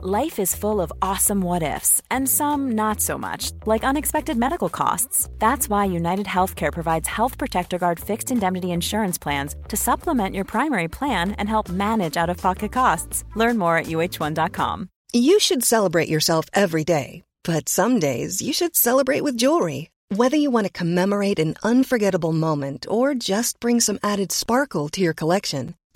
Life is full of awesome what ifs, and some not so much, like unexpected medical costs. That's why United Healthcare provides Health Protector Guard fixed indemnity insurance plans to supplement your primary plan and help manage out of pocket costs. Learn more at uh1.com. You should celebrate yourself every day, but some days you should celebrate with jewelry. Whether you want to commemorate an unforgettable moment or just bring some added sparkle to your collection,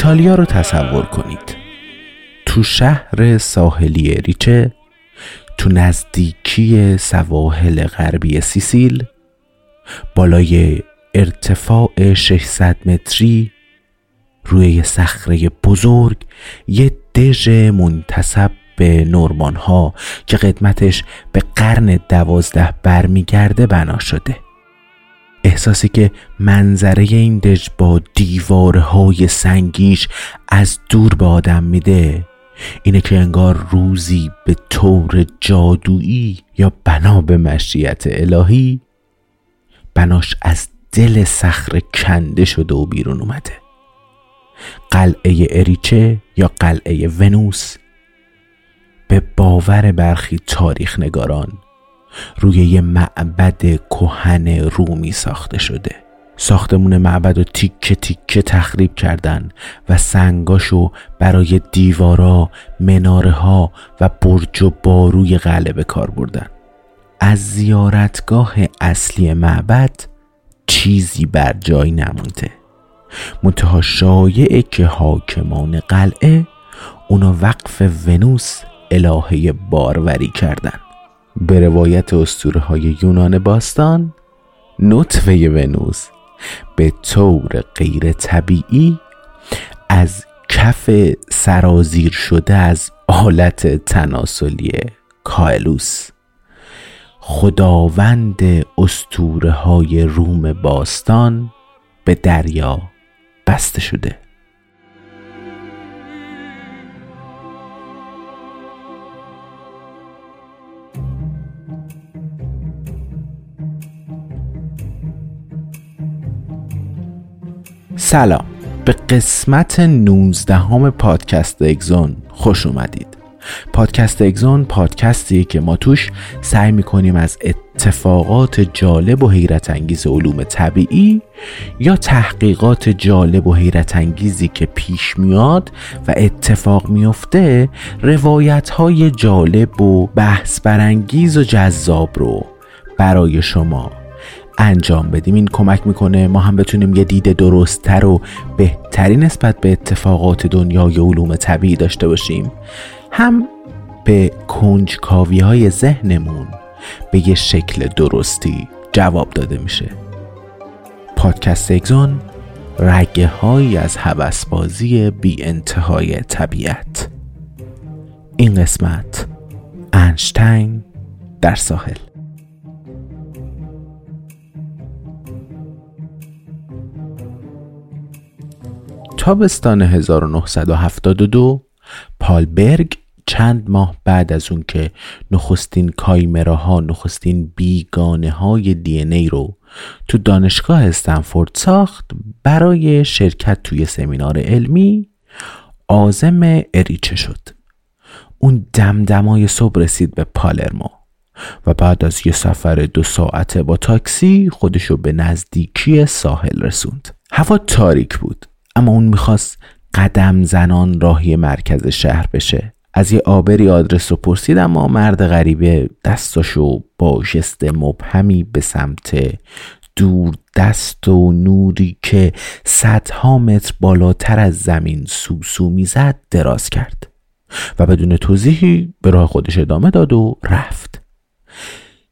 ایتالیا رو تصور کنید. تو شهر ساحلی ریچه تو نزدیکی سواحل غربی سیسیل بالای ارتفاع 600 متری روی صخره بزرگ یه دژ منتصب به نورمان ها که قدمتش به قرن دوازده برمیگرده بنا شده. احساسی که منظره این دژ با دیوارهای سنگیش از دور به آدم میده. اینه که انگار روزی به طور جادویی یا بنا به مشیت الهی بناش از دل صخره کنده شده و بیرون اومده. قلعه اریچه یا قلعه ونوس به باور برخی تاریخ نگاران روی یه معبد کهن رومی ساخته شده. ساختمون معبد و تیکه تیکه تخریب کردن و سنگاشو برای دیوارا، مناره ها و برج و باروی قلعه به کار بردن. از زیارتگاه اصلی معبد چیزی بر جای نمونده. منتها شایعه که حاکمان قلعه اونا وقف ونوس الهه باروری کردن. به روایت اسطوره های یونان باستان نطفه ونوس به طور غیر طبیعی از کف سرازیر شده از آلت تناسلی کائلوس. خداوند استوره های روم باستان به دریا بسته شده. سلام. به قسمت 19 همه پادکست اگزون خوش اومدید. پادکست اگزون پادکستی که ما توش سعی می‌کنیم از اتفاقات جالب و حیرت انگیز علوم طبیعی یا تحقیقات جالب و حیرت انگیزی که پیش میاد و اتفاق میفته روایت های جالب و بحث برانگیز و جذاب رو برای شما انجام بدیم. این کمک می‌کنه ما هم بتونیم یه دید درستتر و بهتری نسبت به اتفاقات دنیای علوم طبیعی داشته باشیم. هم به کنجکاوی های ذهنمون به یه شکل درستی جواب داده میشه. پادکست اگزون رگه های از هوسبازی بی انتهای طبیعت. این قسمت انشتین در ساحل. تابستان 1972 پالبرگ چند ماه بعد از اون که نخستین کایمراها نخستین بیگانه های دی ای رو تو دانشگاه استنفورد ساخت برای شرکت توی سمینار علمی آزم اریچه شد. اون دمدمای صبح رسید به پالرمو و بعد از یه سفر دو ساعته با تاکسی خودشو به نزدیکی ساحل رسوند. هوا تاریک بود. اما اون می‌خواست قدم زنان راهی مرکز شهر بشه. از یه آبری آدرس رو پرسید اما مرد غریبه دستاشو با جست مبهمی به سمت دور دست و نوری که صدها متر بالاتر از زمین سوسو می‌زد دراز کرد و بدون توضیحی به راه خودش ادامه داد و رفت.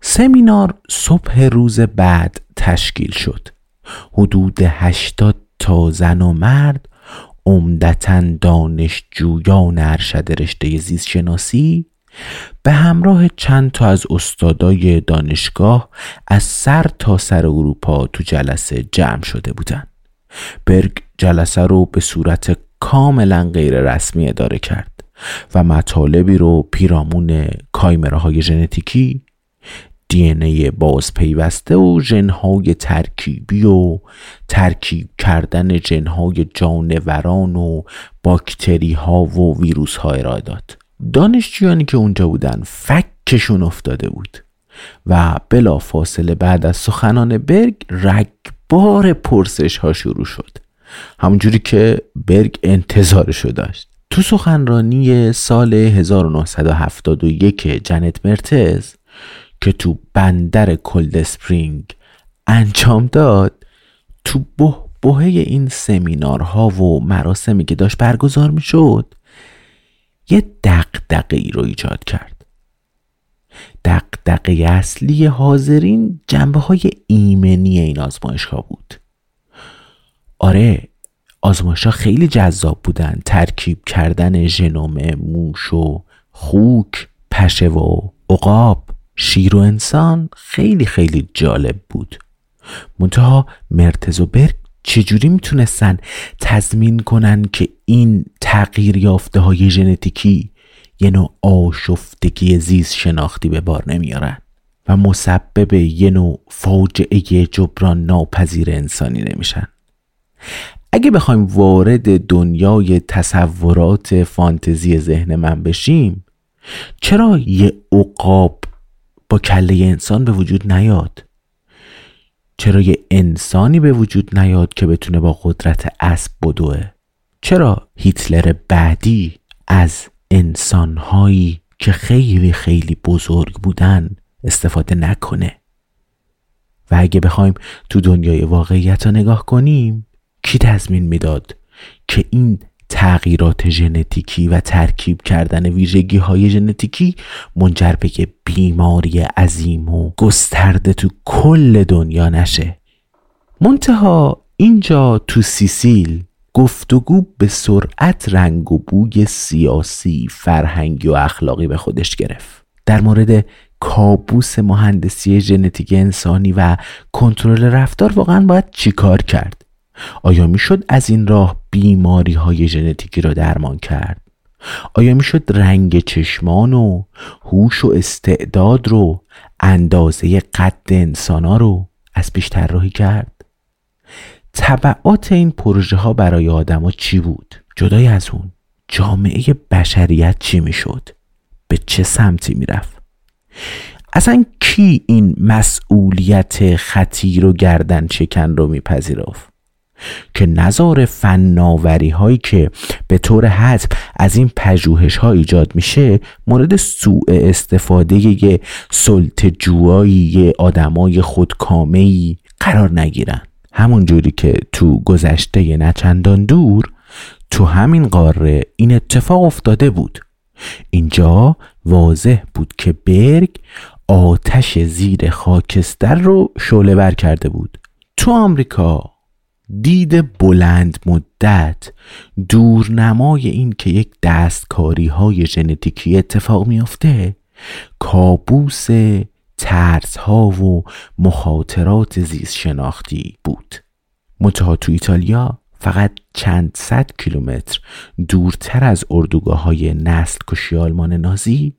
سمینار صبح روز بعد تشکیل شد. حدود هشتاد تا زن و مرد عمدتا دانشجویان ارشد رشته زیست شناسی به همراه چند تا از استادای دانشگاه از سر تا سر اروپا تو جلسه جمع شده بودند. برگ جلسه رو به صورت کاملا غیر رسمی اداره کرد و مطالبی رو پیرامون کایمره های ژنتیکی ای باز پیوسته و ژنهای ترکیبی و ترکیب کردن ژنهای جانوران و باکتری ها و ویروس ها ارائه داد. دانشجویانی که اونجا بودن فکشون افتاده بود و بلا فاصله بعد از سخنان برگ رگبار پرسش ها شروع شد. همونجوری که برگ انتظارشو داشت. تو سخنرانی سال 1971 جنت مرتز که تو بندر کلد سپرینگ انجام داد تو بهبهه این سمینارها و مراسمی که داشت برگزار می شد یه دقدقه ای رو ایجاد کرد. دقدقه اصلی حاضرین جنبه های ایمنی این آزمایشگاه بود. آره آزمایش خیلی جذاب بودن ترکیب کردن ژنوم موش و خوک پشه و عقاب. شیر و انسان خیلی خیلی جالب بود. منتها مرتز و برگ چجوری می‌تونستن تضمین کنن که این تغییر یافته های ژنتیکی یه نوع آشفتگی زیست شناختی به بار نمیارن و مسبب یه نوع فاجعه جبران ناپذیر انسانی نمیشن. اگه بخوایم وارد دنیای تصورات فانتزی ذهن من بشیم چرا یه عقاب با کله انسان به وجود نیاد. چرا یه انسانی به وجود نیاد که بتونه با قدرت اسب بدوه؟ چرا هیتلر بعدی از انسانهایی که خیلی خیلی بزرگ بودن استفاده نکنه؟ و اگه بخوایم تو دنیای واقعیت رو نگاه کنیم کی تضمین می‌داد که این تغییرات ژنتیکی و ترکیب کردن ویژگی های ژنتیکی منجر به یه بیماری عظیم و گسترده تو کل دنیا نشه. منتها اینجا تو سیسیل گفتگو به سرعت رنگ و بوی سیاسی فرهنگی و اخلاقی به خودش گرفت. در مورد کابوس مهندسی ژنتیک انسانی و کنترل رفتار واقعا باید چیکار کرد؟ آیا می‌شد از این راه بیماری های ژنتیکی را درمان کرد؟ آیا می‌شد رنگ چشمان و هوش و استعداد رو اندازه قد انسان رو از پیش طراحی کرد؟ طبعات این پروژه ها برای آدما چی بود؟ جدای از اون جامعه بشریت چی می‌شد؟ به چه سمتی می‌رفت؟ اصلا کی این مسئولیت خطیر و گردن چکن رو میپذیرفت؟ که نظار فناوری هایی که به طور حتم از این پژوهش ها ایجاد میشه مورد سوء استفاده یه سلط جوایی آدمای خودکامه قرار نگیرن. همون جوری که تو گذشته نچندان دور تو همین قاره این اتفاق افتاده بود. اینجا واضح بود که برگ آتش زیر خاکستر رو شعله ور کرده بود. تو آمریکا دید بلند مدت دورنمای این که یک دستکاری های ژنتیکی اتفاق میافته کابوس ترس ها و مخاطرات زیست شناختی بود. منتها تو ایتالیا فقط چند صد کیلومتر دورتر از اردوگاه های نسل کشی آلمان نازی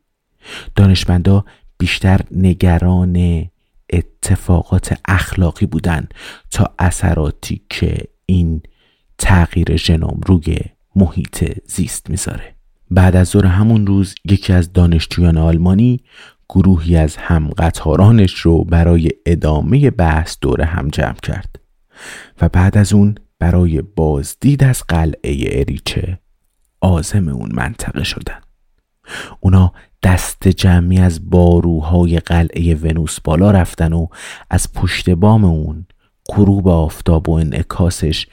دانشمندا بیشتر نگران اتفاقات اخلاقی بودن تا اثراتی که این تغییر ژنوم روی محیط زیست می‌ذاره. بعد از ظهر همون روز یکی از دانشجویان آلمانی گروهی از همقطارانش رو برای ادامه بحث دور هم جمع کرد و بعد از اون برای بازدید از قلعه اریچه آزم اون منطقه شدن. اونا دست جمعی از باروهای قلعه ونوس بالا رفتن و از پشت بام اون غروب آفتاب و انعکاسش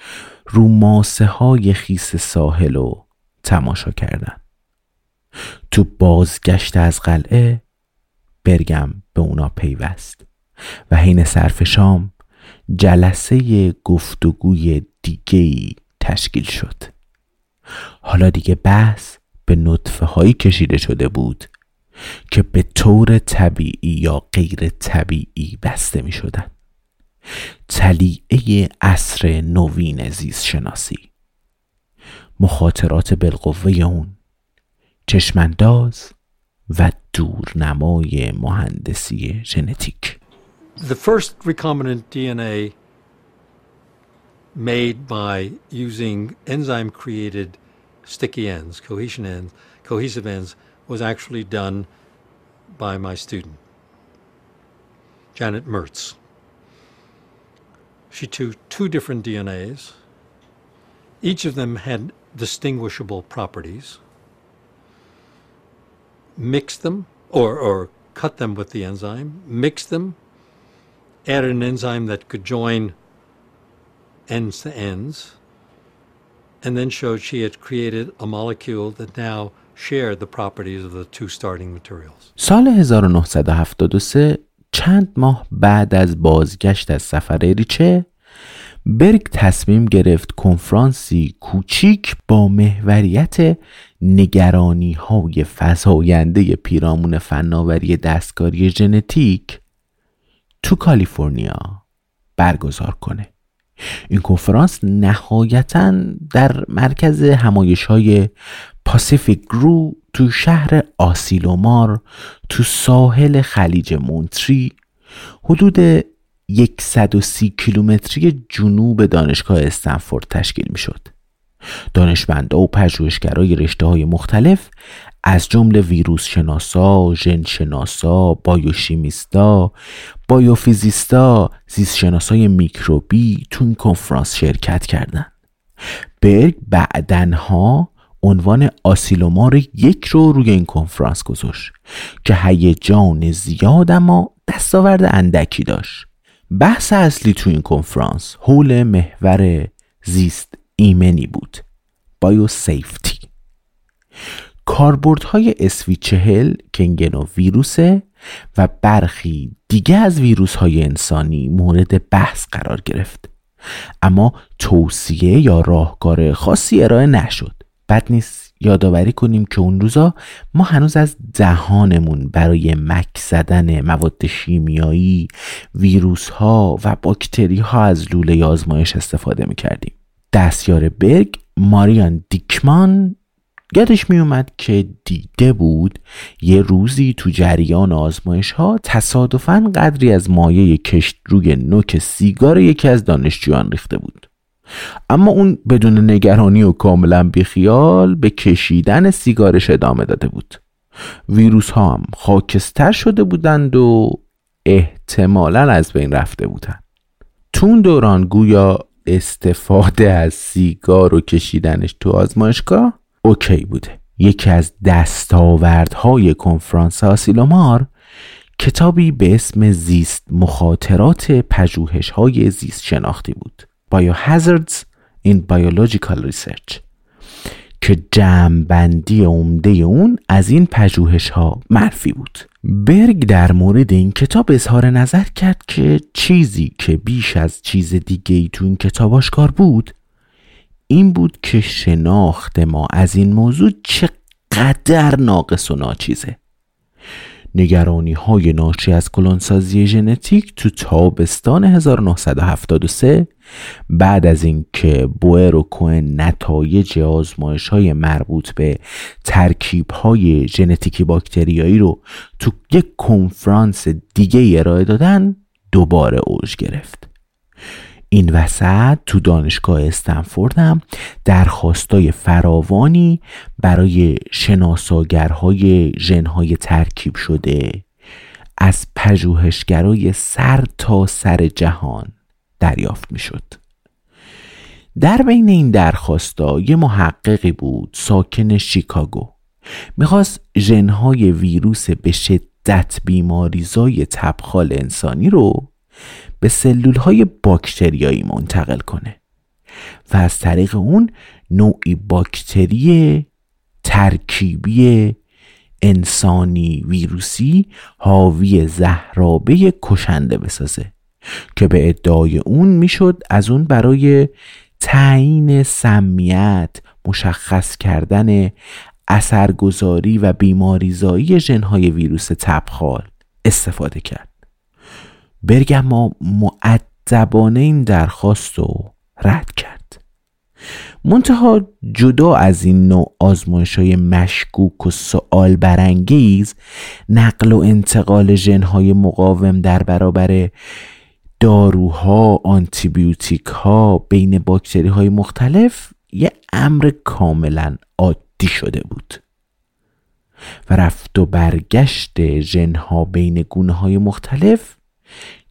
رو ماسه های خیس ساحل و تماشا کردن. تو بازگشت از قلعه برگم به اونا پیوست و حین صرف شام جلسه گفتگوی دیگه تشکیل شد. حالا دیگه بحث به نطفه هایی کشیده شده بود. که به طور طبیعی یا غیر طبیعی بسته می شدن تلیعه اصر نوین زیست شناسی مخاطرات بالقوه اون چشمانداز و دورنمای مهندسی ژنتیک. The first recombinant DNA made by using enzyme created sticky ends, cohesion ends, cohesive ends, was actually done by my student, Janet Mertz. She took two different DNAs. Each of them had distinguishable properties, mixed them or, or cut them with the enzyme, mixed them, added an enzyme that could join ends to ends, and then showed she had created a molecule that now shared the properties of the two starting materials. سال 1973 چند ماه بعد از بازگشت از سفر ریچه برگ تصمیم گرفت کنفرانسی کوچیک با محوریت نگرانی های فزاینده پیرامون فناوری دستکاری ژنتیک تو کالیفرنیا برگزار کنه این کنفرانس نهایتا در مرکز همایش های پاسیفیک گرو تو شهر آسیلومار تو ساحل خلیج مونتری حدود 130 کیلومتری جنوب دانشگاه استنفورد تشکیل می شد. دانشمندا و پژوهشگرای رشته های مختلف از جمله ویروس شناسا، ژن شناسا، بایوشیمیستا، بایوفیزیستا، زیست شناسای میکروبی تو این کنفرانس شرکت کردند. برگ بعدنها عنوان آسیلومار یک رو روی این کنفرانس گذاشت که هیجان زیاد اما دستاورد اندکی داشت. بحث اصلی تو این کنفرانس حول محور زیست ایمنی بود. بایو سیفتی. کاربردهای اسوی چهل که ویروسه و برخی دیگه از ویروس های انسانی مورد بحث قرار گرفت. اما توصیه یا راهکار خاصی ارائه نشد. بد نیست یادآوری کنیم که اون روزا ما هنوز از دهانمون برای مک زدن مواد شیمیایی ویروس ها و باکتری ها از لوله آزمایش استفاده می کردیم دستیار برگ ماریان دیکمان یادش می اومد که دیده بود یه روزی تو جریان آزمایش ها تصادفاً قدری از مایه کشت روی نوک سیگار یکی از دانشجویان ریخته بود. اما اون بدون نگرانی و کاملا بیخیال به کشیدن سیگارش ادامه داده بود. ویروس ها هم خاکستر شده بودند و احتمالا از بین رفته بودند. تو دوران گویا استفاده از سیگار و کشیدنش تو آزمایشگاه اوکی بوده. یکی از دستاوردهای کنفرانس آسیلومار کتابی به اسم زیست مخاطرات پژوهش های زیست شناختی بود. Biohazards in Biological Research. که جمعبندی عمده اون از این پژوهش ها منفی بود. برگ در مورد این کتاب اظهار نظر کرد که چیزی که بیش از چیز دیگه ای تو این کتاب آشکار بود این بود که شناخت ما از این موضوع چقدر ناقص و ناچیزه. نگرانی های ناشی از کلونسازی ژنتیک تو تابستان 1973 بعد از اینکه بوئر و کوهن نتایج آزمایش های مربوط به ترکیب های ژنتیکی باکتریایی رو تو یک کنفرانس دیگه ارائه دادن دوباره اوج گرفت. این وسط تو دانشگاه استنفورد هم درخواستای فراوانی برای شناساگرهای ژنهای ترکیب شده از پژوهشگرای سر تا سر جهان دریافت می‌شد. در بین این درخواستا یه محققی بود ساکن شیکاگو می‌خواست ژنهای ویروس به شدت بیماریزای تبخال انسانی رو به سلول های باکتریایی منتقل کنه و از طریق اون نوعی باکتری ترکیبی انسانی ویروسی حاوی زهرابه کشنده بسازه که به ادعای اون می‌شد از اون برای تعیین سمیت مشخص کردن اثرگذاری و بیماریزایی ژنهای ویروس تبخال استفاده کرد. برگم ما معدبانه این درخواست رو رد کرد. منتها جدا از این نوع آزمایش های مشکوک و سوال برانگیز نقل و انتقال ژنهای مقاوم در برابر داروها آنتیبیوتیک ها بین باکتری های مختلف یه امر کاملا عادی شده بود و رفت و برگشت ژنها بین گونه های مختلف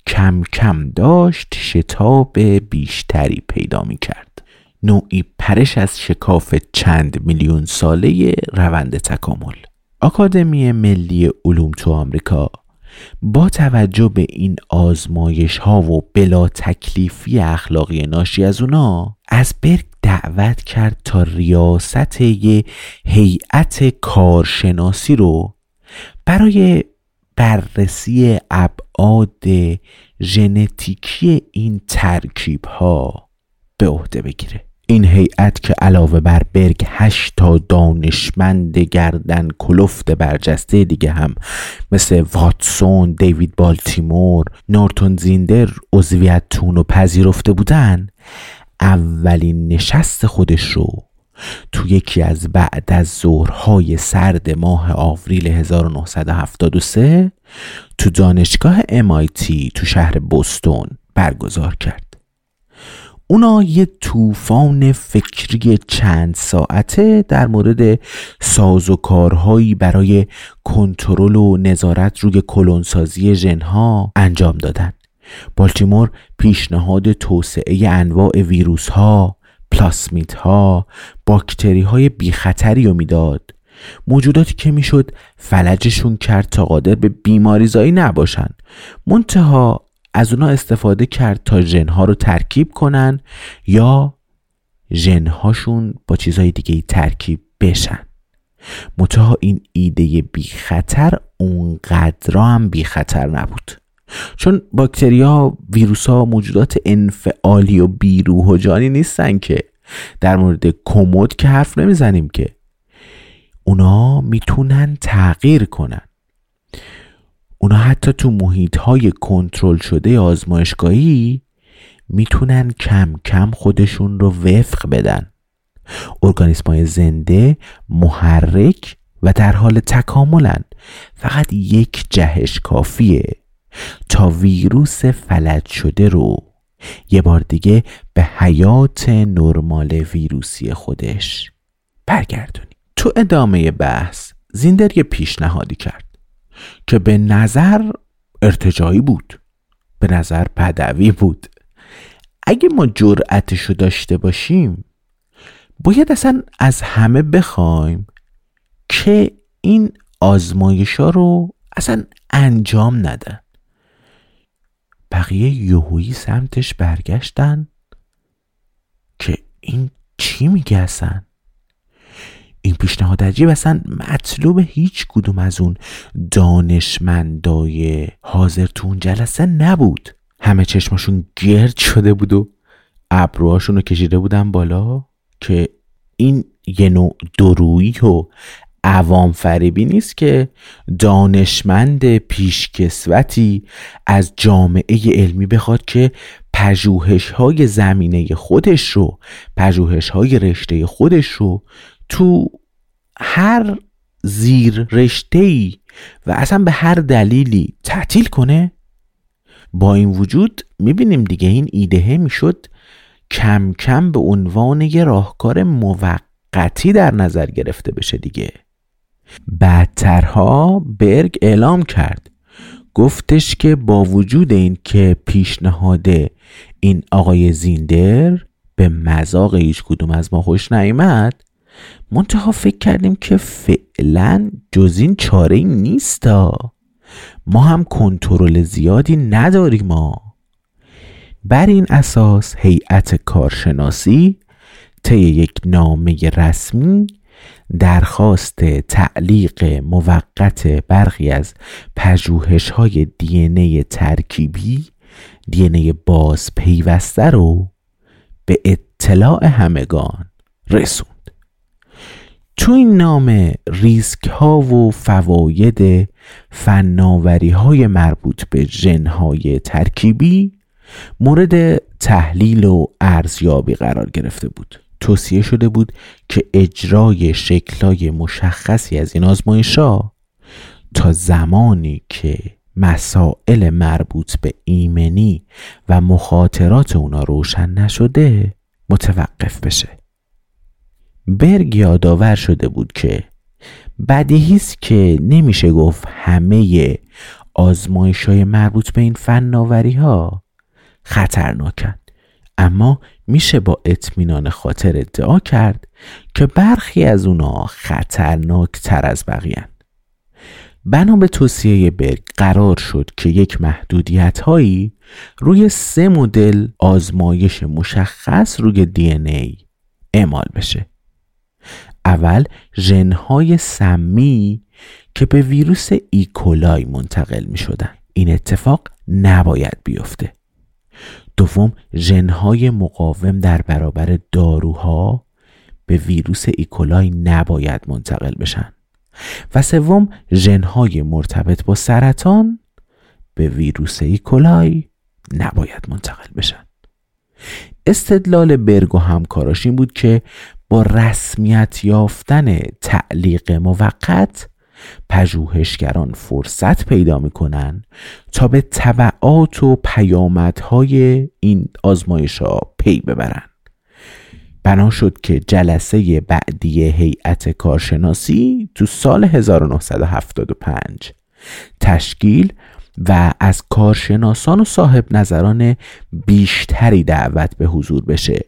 کم کم داشت شتاب بیشتری پیدا می کرد نوعی پرش از شکاف چند میلیون ساله روند تکامل. آکادمی ملی علوم تو آمریکا با توجه به این آزمایش ها و بلا تکلیفی اخلاقی ناشی از اونا از برگ دعوت کرد تا ریاست یه هیئت کارشناسی رو برای بررسی ابعاد ژنتیکی این ترکیب ها به عهده بگیره. این هیئت که علاوه بر برگ هشت تا دانشمند گردن کلفت برجسته دیگه هم مثل واتسون، دیوید بالتیمور، نورتون زیندر عضویت تون و پذیرفته بودن اولین نشست خودش رو تو یکی از بعد از ظهرهای سرد ماه آوریل 1973 تو دانشگاه MIT تو شهر بوستون برگزار کرد. اونا یه طوفان فکری چند ساعته در مورد ساز و کارهایی برای کنترل و نظارت روی کلونسازی ژنها انجام دادن. بالتیمور پیشنهاد توسعه انواع ویروس ها پلاسمیت ها باکتری های بی خطری رو می‌داد. موجوداتی که می‌شد فلجشون کرد تا قادر به بیماریزایی نباشن. منتها از اونا استفاده کرد تا ژنها رو ترکیب کنن یا ژنهاشون با چیزهای دیگه ترکیب بشن. منتها این ایده بی خطر اونقدر هم بی خطر نبود. چون باکتریا ویروس ها موجودات انفعالی و بیروح و جانی نیستن که در مورد کمد که حرف نمی‌زنیم که. اونا می‌تونن تغییر کنن. اونا حتی تو محیط های کنترل شده آزمایشگاهی می‌تونن کم کم خودشون رو وفق بدن. ارگانیسم های زنده محرک و در حال تکاملن. فقط یک جهش کافیه. تا ویروس فلج شده رو یه بار دیگه به حیات نرمال ویروسی خودش برگردونی. تو ادامه بحث زیندر یه پیشنهادی کرد که به نظر ارتجایی بود به نظر پدوی بود. اگه ما جرأتشو داشته باشیم باید اصلا از همه بخوایم که این آزمایش ها رو اصلا انجام ندن بقیه یهویی سمتش برگشتن که این چی میگه اصلا؟ این پیشنهاد عجیب اصلا مطلوب هیچ کدوم از اون دانشمندای حاضر تو اون جلسه نبود. همه چشماشون گرد شده بود و ابروهاشون رو کشیده بودن بالا که این یه نوع درویی و عوام فریبی نیست که دانشمند پیشکسوتی از جامعه علمی بخواد که پژوهش های زمینه خودش رو پژوهش های رشته خودش رو تو هر زیر رشته ای و اصلا به هر دلیلی تعطیل کنه. با این وجود می‌بینیم دیگه این ایدهه می‌شد کم کم به عنوان یه راهکار موقتی در نظر گرفته بشه دیگه. بعدترها برگ اعلام کرد. گفتش که با وجود این که پیشنهاد این آقای زیندر به مذاق هیچ کدوم از ما خوش نیامد منتها فکر کردیم که فعلا جز این چاره نیست ما هم کنترل زیادی نداریم ما بر این اساس هیئت کارشناسی طی یک نامه رسمی درخواست تعلیق موقت برخی از پژوهش های دی ترکیبی دی باز پیوسته رو به اطلاع همگان رسوند. تو این نامه ریسک ها و فواید فناوری های مربوط به های ترکیبی مورد تحلیل و ارزیابی قرار گرفته بود. توصیه شده بود که اجرای شکلای مشخصی از این آزمایش ها تا زمانی که مسائل مربوط به ایمنی و مخاطرات اونا روشن نشده متوقف بشه. برگ یادآور شده بود که بدیهی است که نمیشه گفت همه آزمایش های مربوط به این فناوری ها خطرناکن. اما میشه با اطمینان خاطر ادعا کرد که برخی از اونا خطرناک تر از بقیه بنا به توصیه برگ قرار شد که یک محدودیت هایی روی سه مدل آزمایش مشخص روی دی ای اعمال بشه. اول ژنهای سمی که به ویروس ایکولای منتقل می شدن. این اتفاق نباید بیفته. دوم ژنهای مقاوم در برابر داروها به ویروس ایکولای نباید منتقل بشن. و سوم ژنهای مرتبط با سرطان به ویروس ایکولای نباید منتقل بشن. استدلال برگ و همکاراش این بود که با رسمیت یافتن تعلیق موقت پژوهشگران فرصت پیدا می‌کنن تا به طبعات و پیامدهای این آزمایش ها پی ببرن. بنا شد که جلسه بعدی هیئت کارشناسی تو سال 1975 تشکیل و از کارشناسان و صاحب نظران بیشتری دعوت به حضور بشه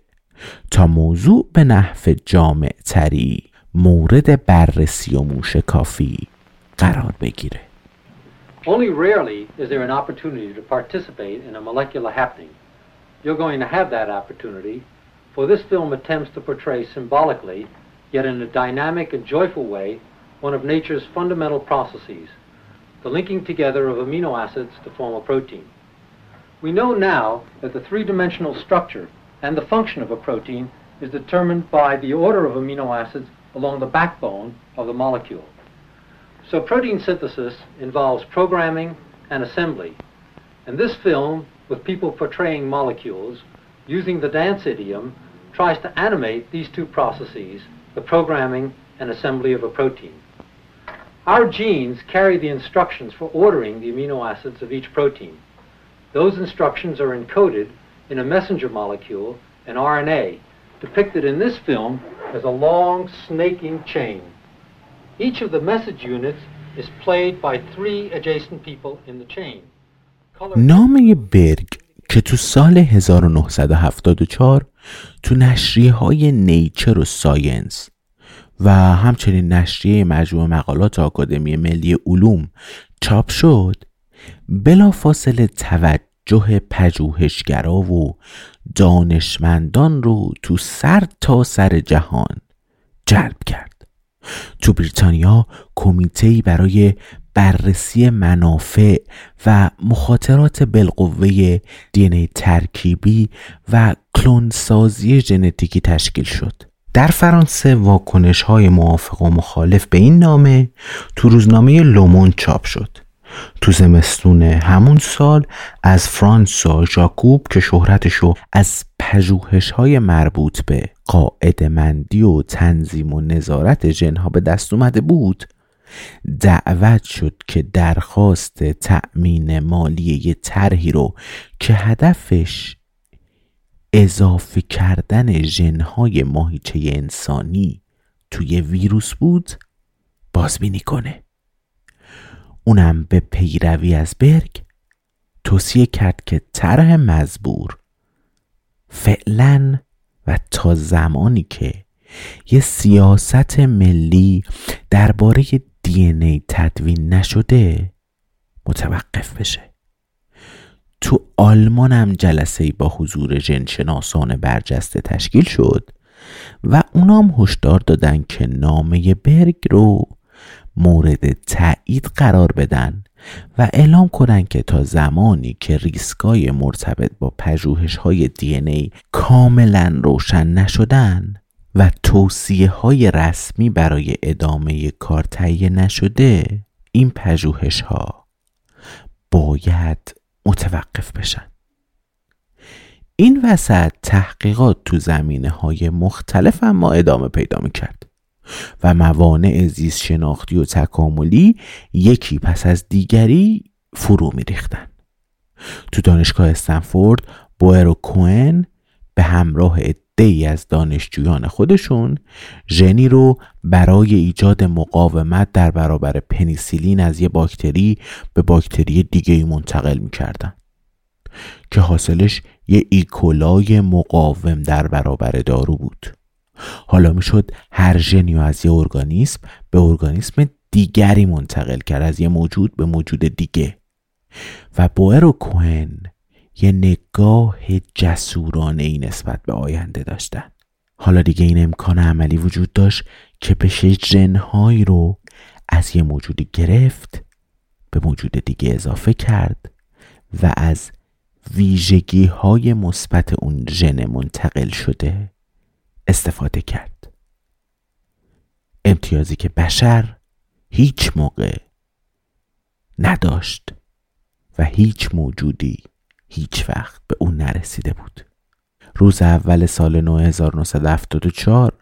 تا موضوع به نحو جامع تری مورد بررسی و موشکافی قرار بگیره Only rarely is there an opportunity to participate in a molecular happening. You're going to have that opportunity, for this film attempts to portray symbolically, yet in a dynamic and joyful way, one of nature's fundamental processes, the linking together of amino acids to form a protein. We know now that the three-dimensional structure and the function of a protein is determined by the order of amino acids along the backbone of the molecule. So protein synthesis involves programming and assembly. And this film, with people portraying molecules, using the dance idiom, tries to animate these two processes, the programming and assembly of a protein. Our genes carry the instructions for ordering the amino acids of each protein. Those instructions are encoded in a messenger molecule, an RNA, depicted in this film as a long snaking chain. Each of the message units is played by three adjacent people in the chain. نامه برگ که تو سال 1974 تو نشریه های نیچر و ساینس و همچنین نشریه مجموع مقالات آکادمی ملی علوم چاپ شد بلا فاصله توجه پژوهشگرا و دانشمندان رو تو سر تا سر جهان جلب کرد. تو بریتانیا کمیته برای بررسی منافع و مخاطرات بالقوه دی ترکیبی و کلونسازی ژنتیکی تشکیل شد. در فرانسه واکنش های موافق و مخالف به این نامه تو روزنامه لومون چاپ شد. تو زمستون همون سال از فرانسا ژاکوب که شهرتشو از پژوهش های مربوط به قاعده مندی و تنظیم و نظارت جنها به دست اومده بود دعوت شد که درخواست تأمین مالی یه طرحی رو که هدفش اضافه کردن ژنهای ماهیچه انسانی توی ویروس بود بازبینی کنه. اونم به پیروی از برگ توصیه کرد که طرح مزبور فعلا و تا زمانی که یه سیاست ملی درباره دی ای تدوین نشده متوقف بشه. تو آلمان هم جلسه با حضور جنشناسان برجسته تشکیل شد و اونام هشدار دادن که نامه برگ رو مورد تایید قرار بدن و اعلام کنن که تا زمانی که ریسکای مرتبط با پژوهش های دی ای کاملا روشن نشدن و توصیه های رسمی برای ادامه کار تهیه نشده این پژوهش ها باید متوقف بشن. این وسط تحقیقات تو زمینه های مختلف اما ادامه پیدا می کرد و موانع زیست شناختی و تکاملی یکی پس از دیگری فرو می ریختن. تو دانشگاه استنفورد بوئر و کوئن به همراه عدهای از دانشجویان خودشون ژنی رو برای ایجاد مقاومت در برابر پنیسیلین از یه باکتری به باکتری دیگه ای منتقل می‌کردن که حاصلش یه ایکولای مقاوم در برابر دارو بود حالا می‌شد هر ژنی از یه ارگانیسم به ارگانیسم دیگری منتقل کرد از یه موجود به موجود دیگه. و بوئر و کوهن یه نگاه جسورانه ای نسبت به آینده داشتن. حالا دیگه این امکان عملی وجود داشت که بشه جنهایی رو از یه موجودی گرفت به موجود دیگه اضافه کرد و از ویژگی های مثبت اون ژن منتقل شده. استفاده کرد. امتیازی که بشر هیچ موقع نداشت و هیچ موجودی هیچ وقت به اون نرسیده بود. روز اول سال 1974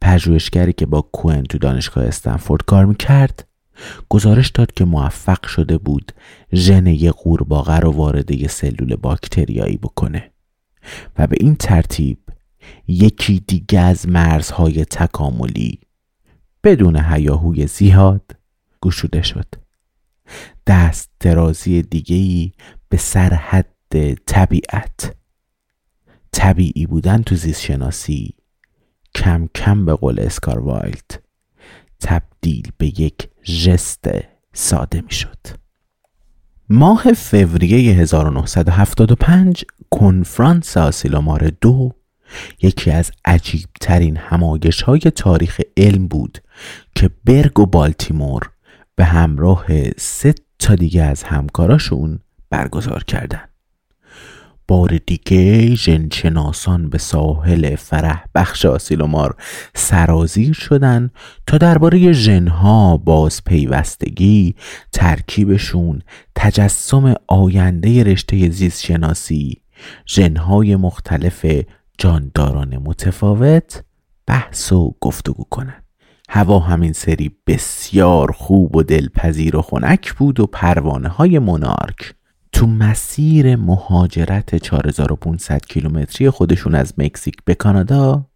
پژوهشگری که با کوئن تو دانشگاه استنفورد کار می‌کرد گزارش داد که موفق شده بود ژن یه قورباغه رو وارد یه سلول باکتریایی بکنه و به این ترتیب یکی دیگه از مرزهای تکاملی بدون هیاهوی زیاد گشوده شد. دست درازی دیگهی به سرحد طبیعت. طبیعی بودن تو زیست شناسی کم کم به قول اسکاروایلد تبدیل به یک ژست ساده می شد ماه فوریه 1975 کنفرانس آسیلومار دو یکی از عجیب ترین هماگش های تاریخ علم بود که برگ و بالتیمور به همراه سه تا دیگه از همکاراشون برگزار کردند. بار دیگه ژنشناسان به ساحل فرح بخش آسیلومار سرازیر شدن تا درباره ژنها باز پیوستگی ترکیبشون تجسم آینده رشته زیست شناسی ژنهای مختلف جانداران متفاوت بحث و گفتگو کنند. هوا همین سری بسیار خوب و دلپذیر و خنک بود و پروانه های مونارک. تو مسیر مهاجرت 4500 کیلومتری خودشون از مکزیک به کانادا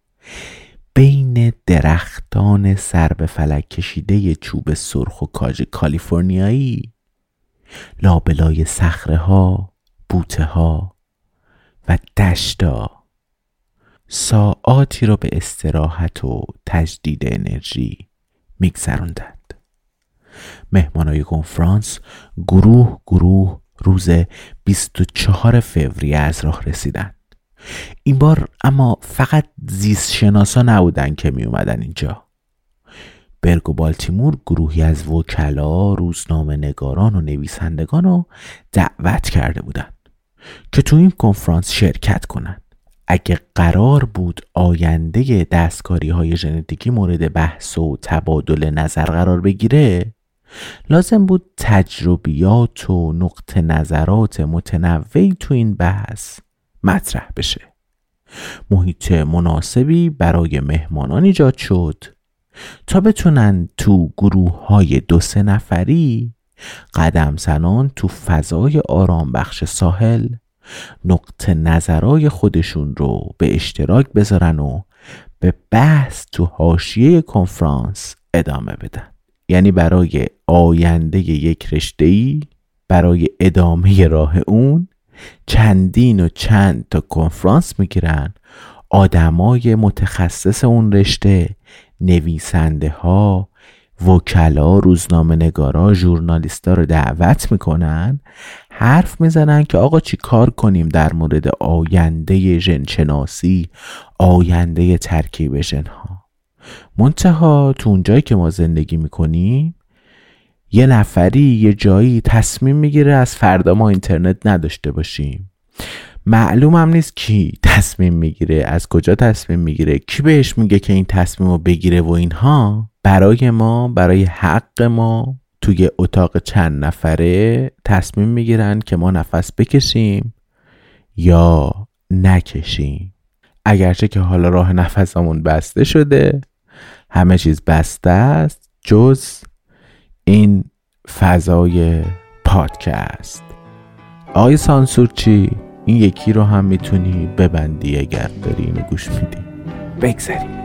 بین درختان سر به فلک کشیده چوب سرخ و کاج کالیفرنیایی لابلای صخره ها بوته ها و دشتا ساعاتی رو به استراحت و تجدید انرژی میگذروندند. مهمانای کنفرانس گروه گروه روز 24 فوریه از راه رسیدند. این بار اما فقط زیست شناسا نبودن که می اومدن اینجا. برگ و بالتیمور گروهی از وکلا، روزنامه نگاران و نویسندگان رو دعوت کرده بودند که تو این کنفرانس شرکت کنند. اگه قرار بود آینده دستکاری های ژنتیکی مورد بحث و تبادل نظر قرار بگیره لازم بود تجربیات و نقط نظرات متنوعی تو این بحث مطرح بشه. محیط مناسبی برای مهمانان ایجاد شد تا بتونن تو گروه های دو سه نفری قدم زنان تو فضای آرام بخش ساحل نقط نظرای خودشون رو به اشتراک بذارن و به بحث تو حاشیه کنفرانس ادامه بدن. یعنی برای آینده یک رشته برای ادامه راه اون چندین و چند تا کنفرانس می‌گیرن. آدمای متخصص اون رشته نویسنده ها وکلا روزنامه نگارا ژورنالیستا رو دعوت می‌کنن. حرف می‌زنن که آقا چی کار کنیم در مورد آینده ژنشناسی آینده ترکیب ژنها؟ منتها تو اونجایی که ما زندگی می‌کنیم یه نفری یه جایی تصمیم می‌گیره از فردا ما اینترنت نداشته باشیم. معلوم هم نیست کی تصمیم می‌گیره از کجا تصمیم می‌گیره کی بهش میگه که این تصمیم رو بگیره و اینها. برای ما برای حق ما توی اتاق چند نفره تصمیم می‌گیرن که ما نفس بکشیم یا نکشیم. اگرچه که حالا راه نفسمون بسته شده همه چیز بسته است جز این فضای پادکست. آقای سانسورچی این یکی رو هم می‌تونی ببندی اگر داری اینو گوش میدی. بگذاریم.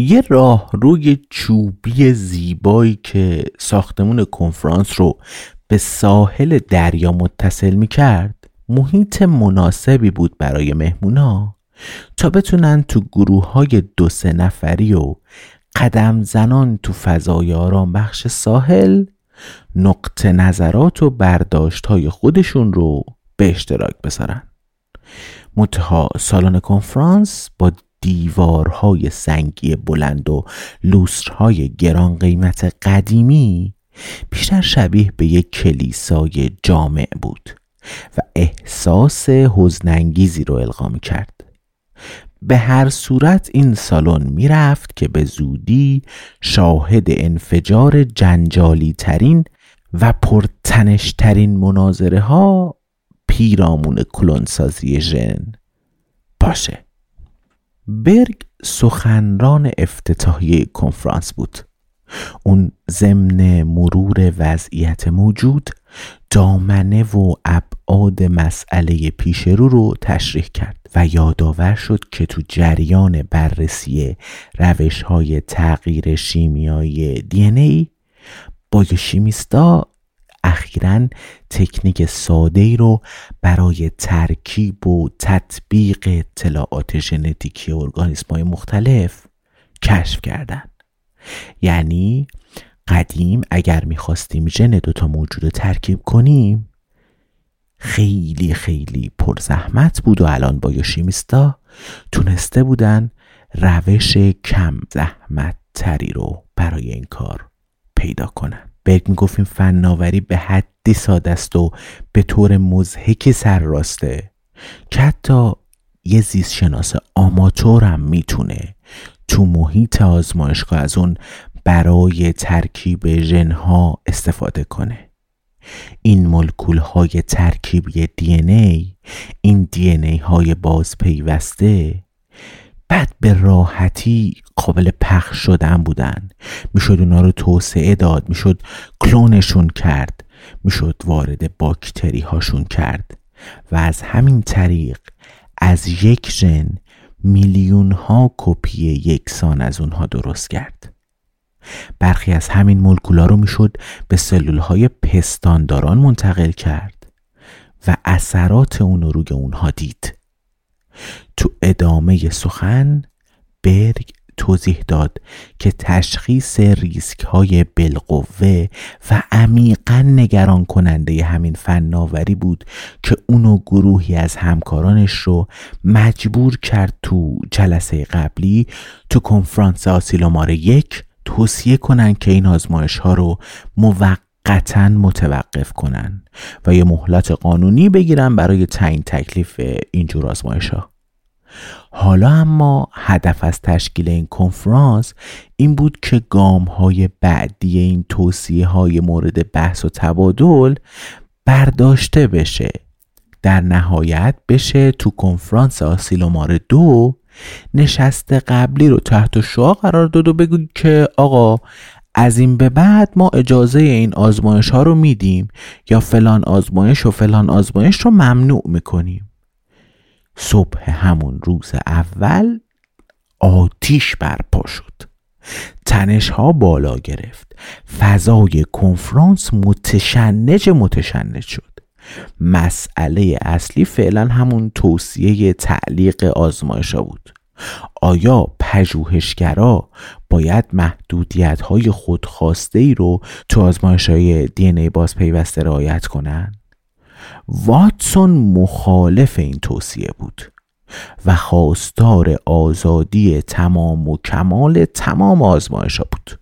یه راه روی چوبی زیبایی که ساختمون کنفرانس رو به ساحل دریا متصل می کرد محیط مناسبی بود برای مهمونا تا بتونن تو گروه های دو سه نفری و قدم زنان تو فضای آرام بخش ساحل نقط نظرات و برداشت های خودشون رو به اشتراک بذارن. منتها سالن کنفرانس با دیوارهای سنگی بلند و لوسترهای گران قیمت قدیمی بیشتر شبیه به یک کلیسای جامع بود و احساس حزنانگیزی رو القا کرد به هر صورت این سالن می‌رفت که به زودی شاهد انفجار جنجالی ترین و پرتنشترین مناظره ها پیرامون کلونسازی ژن باشه. برگ سخنران افتتاحیه کنفرانس بود. اون ضمن مرور وضعیت موجود دامنه و ابعاد مسئله پیشرو رو تشریح کرد و یادآور شد که تو جریان بررسی روش های تغییر شیمیایی دی ای بایوشیمیستا اخیرا تکنیک ساده ای رو برای ترکیب و تطبیق اطلاعات ژنتیکی ارگانیسم های مختلف کشف کردن یعنی قدیم اگر می‌خواستیم ژن دوتا موجود ترکیب کنیم خیلی خیلی پرزحمت بود و الان بایوشیمیستا تونسته بودن روش کم زحمت تری رو برای این کار پیدا کنن. برگ می‌گفت این فناوری به حدی ساده است و به طور مزهکی سر راسته. که حتی یه زیست شناس آماتورم می‌تونه تو محیط آزمایشگاه از اون برای ترکیب ژنها استفاده کنه. این ملکول های ترکیبی دی ای این دی ای های باز پیوسته بعد به راحتی قابل پخش شدن بودن. می‌شد اونا رو توسعه داد می‌شد کلونشون کرد می‌شد وارد باکتری هاشون کرد. و از همین طریق از یک ژن میلیون ها کپی یکسان از اونها درست کرد. برخی از همین مولکولا رو می‌شد به سلول های پستانداران منتقل کرد و اثرات اون روی اونها دید. تو ادامه سخن برگ توضیح داد که تشخیص ریسک های بالقوه و عمیقا نگران کننده همین فناوری بود که اونو گروهی از همکارانش رو مجبور کرد تو جلسه قبلی تو کنفرانس آسیلومار یک توصیه کنن که این آزمایش ها رو موقتا متوقف کنن و یه مهلت قانونی بگیرن برای تعیین تکلیف اینجور آزمایش ها حالا اما هدف از تشکیل این کنفرانس این بود که گام های بعدی این توصیه های مورد بحث و تبادل برداشته بشه. در نهایت بشه تو کنفرانس آسیلومار دو نشست قبلی رو تحت شعا قرار داد و بگو که آقا از این به بعد ما اجازه این آزمایش ها رو میدیم یا فلان آزمایش و فلان آزمایش رو ممنوع می‌کنیم. صبح همون روز اول آتیش برپا شد. تنش ها بالا گرفت. فضای کنفرانس متشنج متشنج شد. مسئله اصلی فعلا همون توصیه تعلیق آزمایش ها بود. آیا پژوهشگرا باید محدودیت های خودخواسته ای رو تو آزمایش های دی ای باز پیوسته رعایت کنن؟ واتسون مخالف این توصیه بود و خواستار آزادی تمام و کمال تمام آزمایش ها بود.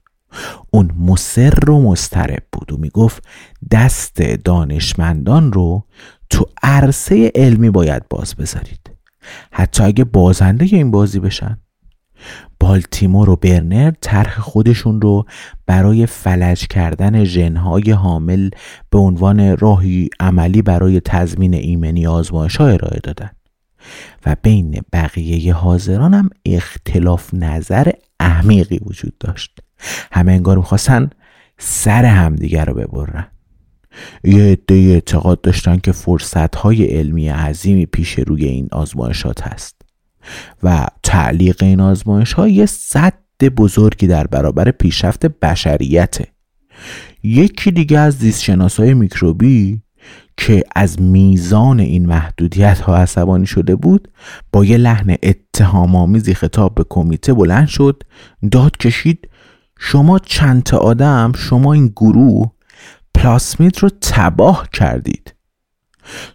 اون مصر و مسترب بود و می‌گفت دست دانشمندان رو تو عرصه علمی باید باز بذارید. حتی اگه بازنده این بازی بشن. بالتیمور و برنر طرح خودشون رو برای فلج کردن ژنهای حامل به عنوان راهی عملی برای تضمین ایمنی آزمایش ها ارائه دادن. و بین بقیه حاضران هم اختلاف نظر عمیقی وجود داشت. همه انگار می‌خواستن سر همدیگر رو ببرن. یه عده اعتقاد داشتن که فرصت های علمی عظیمی پیش روی این آزمایشات هست. و تعلیق این آزمایش ها یه صد بزرگی در برابر پیشرفت بشریته. یکی دیگه از زیست های میکروبی که از میزان این محدودیت ها عصبانی شده بود با یه لحن اتهام آمیزی خطاب به کمیته بلند شد داد کشید شما چند تا آدم شما این گروه پلاسمید رو تباه کردید.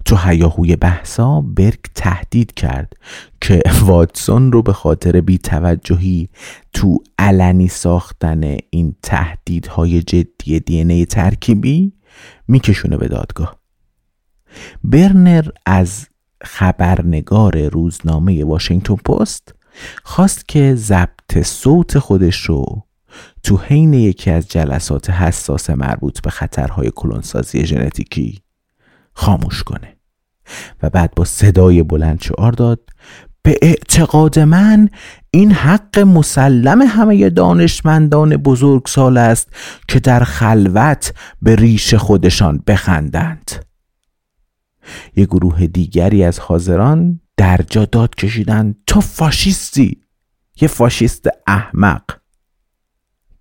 تو هیاهوی بحثا برگ تهدید کرد که واتسون رو به خاطر بیتوجهی تو علنی ساختن این تهدیدهای جدی دی ترکیبی میکشونه به دادگاه. برنر از خبرنگار روزنامه واشنگتن پست خواست که ضبط صوت خودش رو تو حین یکی از جلسات حساس مربوط به خطرهای کلونسازی ژنتیکی خاموش کنه. و بعد با صدای بلند شعار داد به اعتقاد من این حق مسلم همه دانشمندان بزرگسال است که در خلوت به ریش خودشان بخندند. یه گروه دیگری از حاضران درجا داد کشیدند تو فاشیستی؟ یه فاشیست احمق.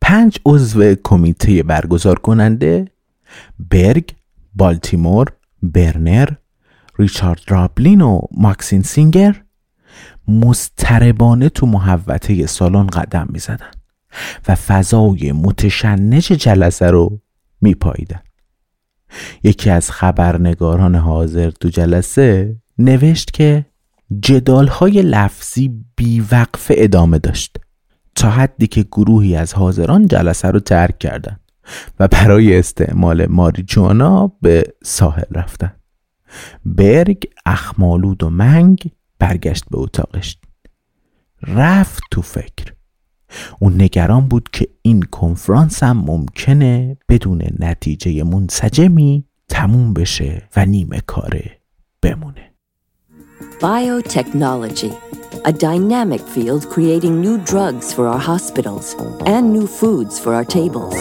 پنج عضو کمیته برگزار کننده برگ، بالتیمور، برنر، ریچارد رابلین و ماکسین سینگر مستربانه تو محوطه سالن قدم می زدن و فضای متشنج جلسه رو می پایدن. یکی از خبرنگاران حاضر تو جلسه نوشت که جدال های لفظی بیوقف ادامه داشت تا حدی که گروهی از حاضران جلسه رو ترک کردند و برای استعمال ماریجوانا به ساحل رفتن. برگ اخمالود و منگ برگشت به اتاقش. رفت تو فکر. اون نگران بود که این کنفرانس هم ممکنه بدون نتیجه منسجمی تموم بشه و نیمه کاره بمونه. Biotechnology, a dynamic field creating new drugs for our hospitals and new foods for our tables.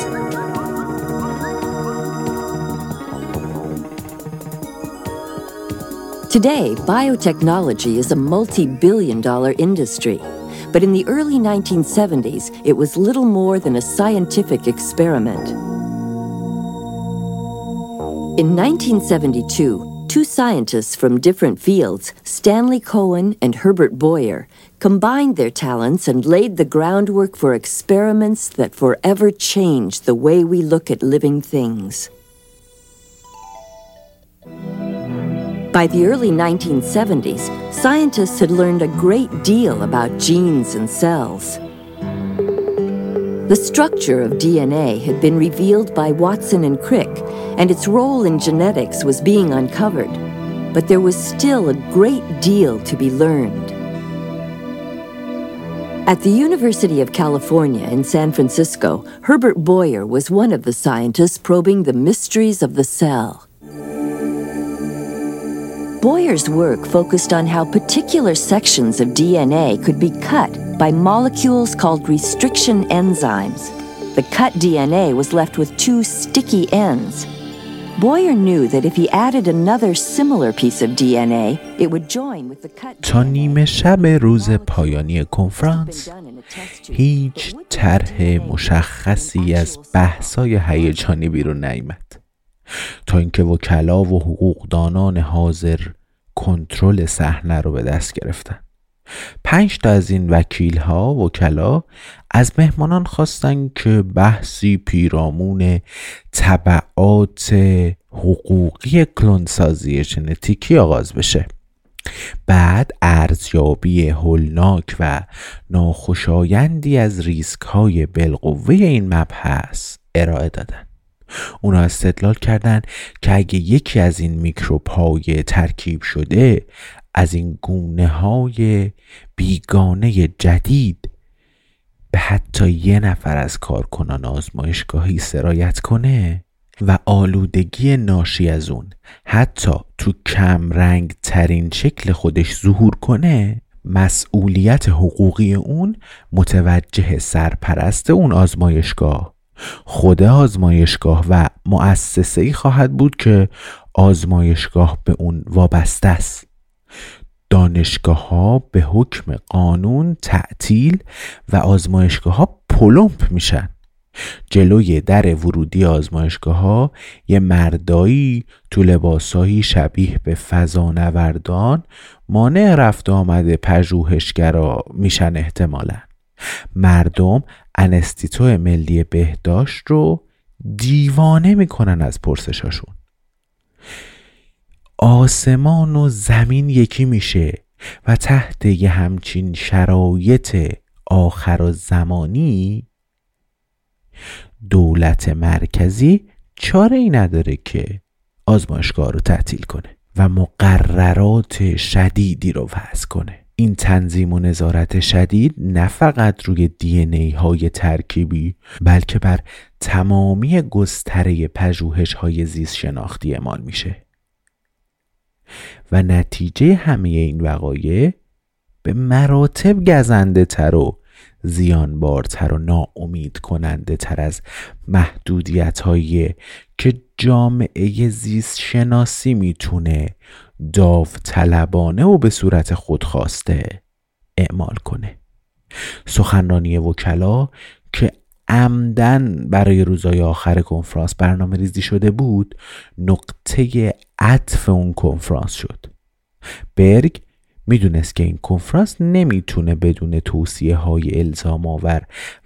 Today, biotechnology is a multi billion dollar industry. But in the early 1970s, it was little more than a scientific experiment. In 1972, two scientists from different fields, Stanley Cohen and Herbert Boyer, combined their talents and laid the groundwork for experiments that forever changed the way we look at living things. By the early 1970s, scientists had learned a great deal about genes and cells. The structure of DNA had been revealed by Watson and Crick, and its role in genetics was being uncovered. But there was still a great deal to be learned. At the University of California in San Francisco, Herbert Boyer was one of the scientists probing the mysteries of the cell. Boyer's work focused on how particular sections of DNA could be cut by molecules called restriction enzymes. The cut DNA was left with two sticky ends. Boyer knew that if he added another similar piece of DNA, it would join with the cut تا نیمه شب روز پایانی کنفرانس هیچ طرح مشخصی از بحثای هیجانی بیرون نیامد تا اینکه وکلا و حقوقدانان حاضر کنترل صحنه رو به دست گرفتن. پنج تا از این وکیل ها وکلا از مهمانان خواستن که بحثی پیرامون طبعات حقوقی کلونسازی ژنتیکی آغاز بشه. بعد ارزیابی هولناک و ناخوشایندی از ریسک های بالقوه این مبحث ارائه دادن. اونا استدلال کردند که اگه یکی از این میکروب های ترکیب شده از این گونه های بیگانه جدید به حتی یه نفر از کارکنان آزمایشگاهی سرایت کنه و آلودگی ناشی از اون حتی تو کم رنگ ترین شکل خودش ظهور کنه مسئولیت حقوقی اون متوجه سرپرست اون آزمایشگاه. خود آزمایشگاه و مؤسسه ای خواهد بود که آزمایشگاه به اون وابسته است. دانشگاه ها به حکم قانون تعطیل و آزمایشگاه ها پلمپ میشن. جلوی در ورودی آزمایشگاه ها یه مردایی تو لباسایی شبیه به فضانوردان مانع رفت آمده پژوهشگرا میشن احتمالا. مردم انستیتو ملی بهداشت رو دیوانه می‌کنن از پرسشاشون. آسمان و زمین یکی میشه و تحت یه همچین شرایط آخر و زمانی دولت مرکزی چاره ای نداره که آزمایشگاه رو تعطیل کنه و مقررات شدیدی رو وضع کنه. این تنظیم و نظارت شدید نه فقط روی دی ای های ترکیبی بلکه بر تمامی گستره پژوهش های زیست شناختی اعمال میشه. و نتیجه همه این وقایع به مراتب گزنده تر و زیانبارتر و ناامید کننده تر از محدودیت هایی که جامعه زیست شناسی می‌تونه داوطلبانه و به صورت خودخواسته اعمال کنه. سخنرانی وکلا که عمدن برای روزهای آخر کنفرانس برنامه ریزی شده بود نقطه عطف اون کنفرانس شد. برگ می‌دونست که این کنفرانس نمی‌تونه بدون توصیه های الزام آور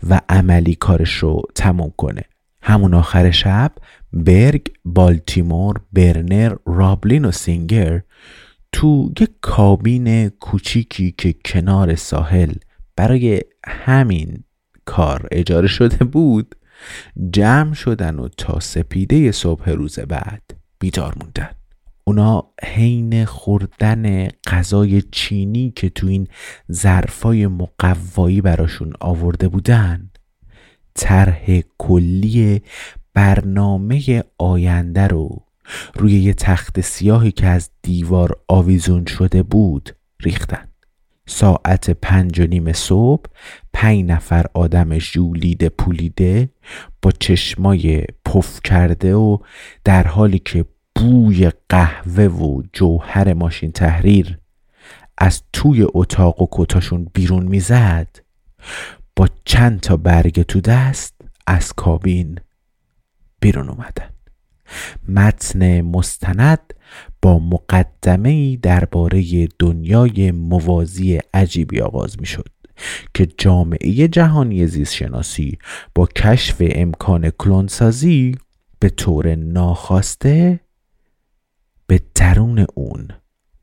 و عملی کارش رو تموم کنه. همون آخر شب برگ، بالتیمور، برنر، رابلین و سینگر تو یک کابین کوچیکی که کنار ساحل برای همین کار اجاره شده بود جمع شدن و تا سپیده صبح روز بعد بیدار موندن. اونا حین خوردن غذای چینی که تو این ظرفای مقوایی براشون آورده بودن. طرح کلی برنامه آینده رو. روی یه تخت سیاهی که از دیوار آویزون شده بود ریختن. ساعت پنج و نیم صبح پنج نفر آدم ژولیده پولیده با چشمای پف کرده و در حالی که بوی قهوه و جوهر ماشین تحریر از توی اتاق و کتاشون بیرون می‌زد با چند تا برگ تو دست از کابین بیرون اومدن. متن مستند با مقدمه درباره دنیای موازی عجیبی آغاز می شد که جامعه جهانی زیست شناسی با کشف امکان کلونسازی به طور ناخواسته به درون اون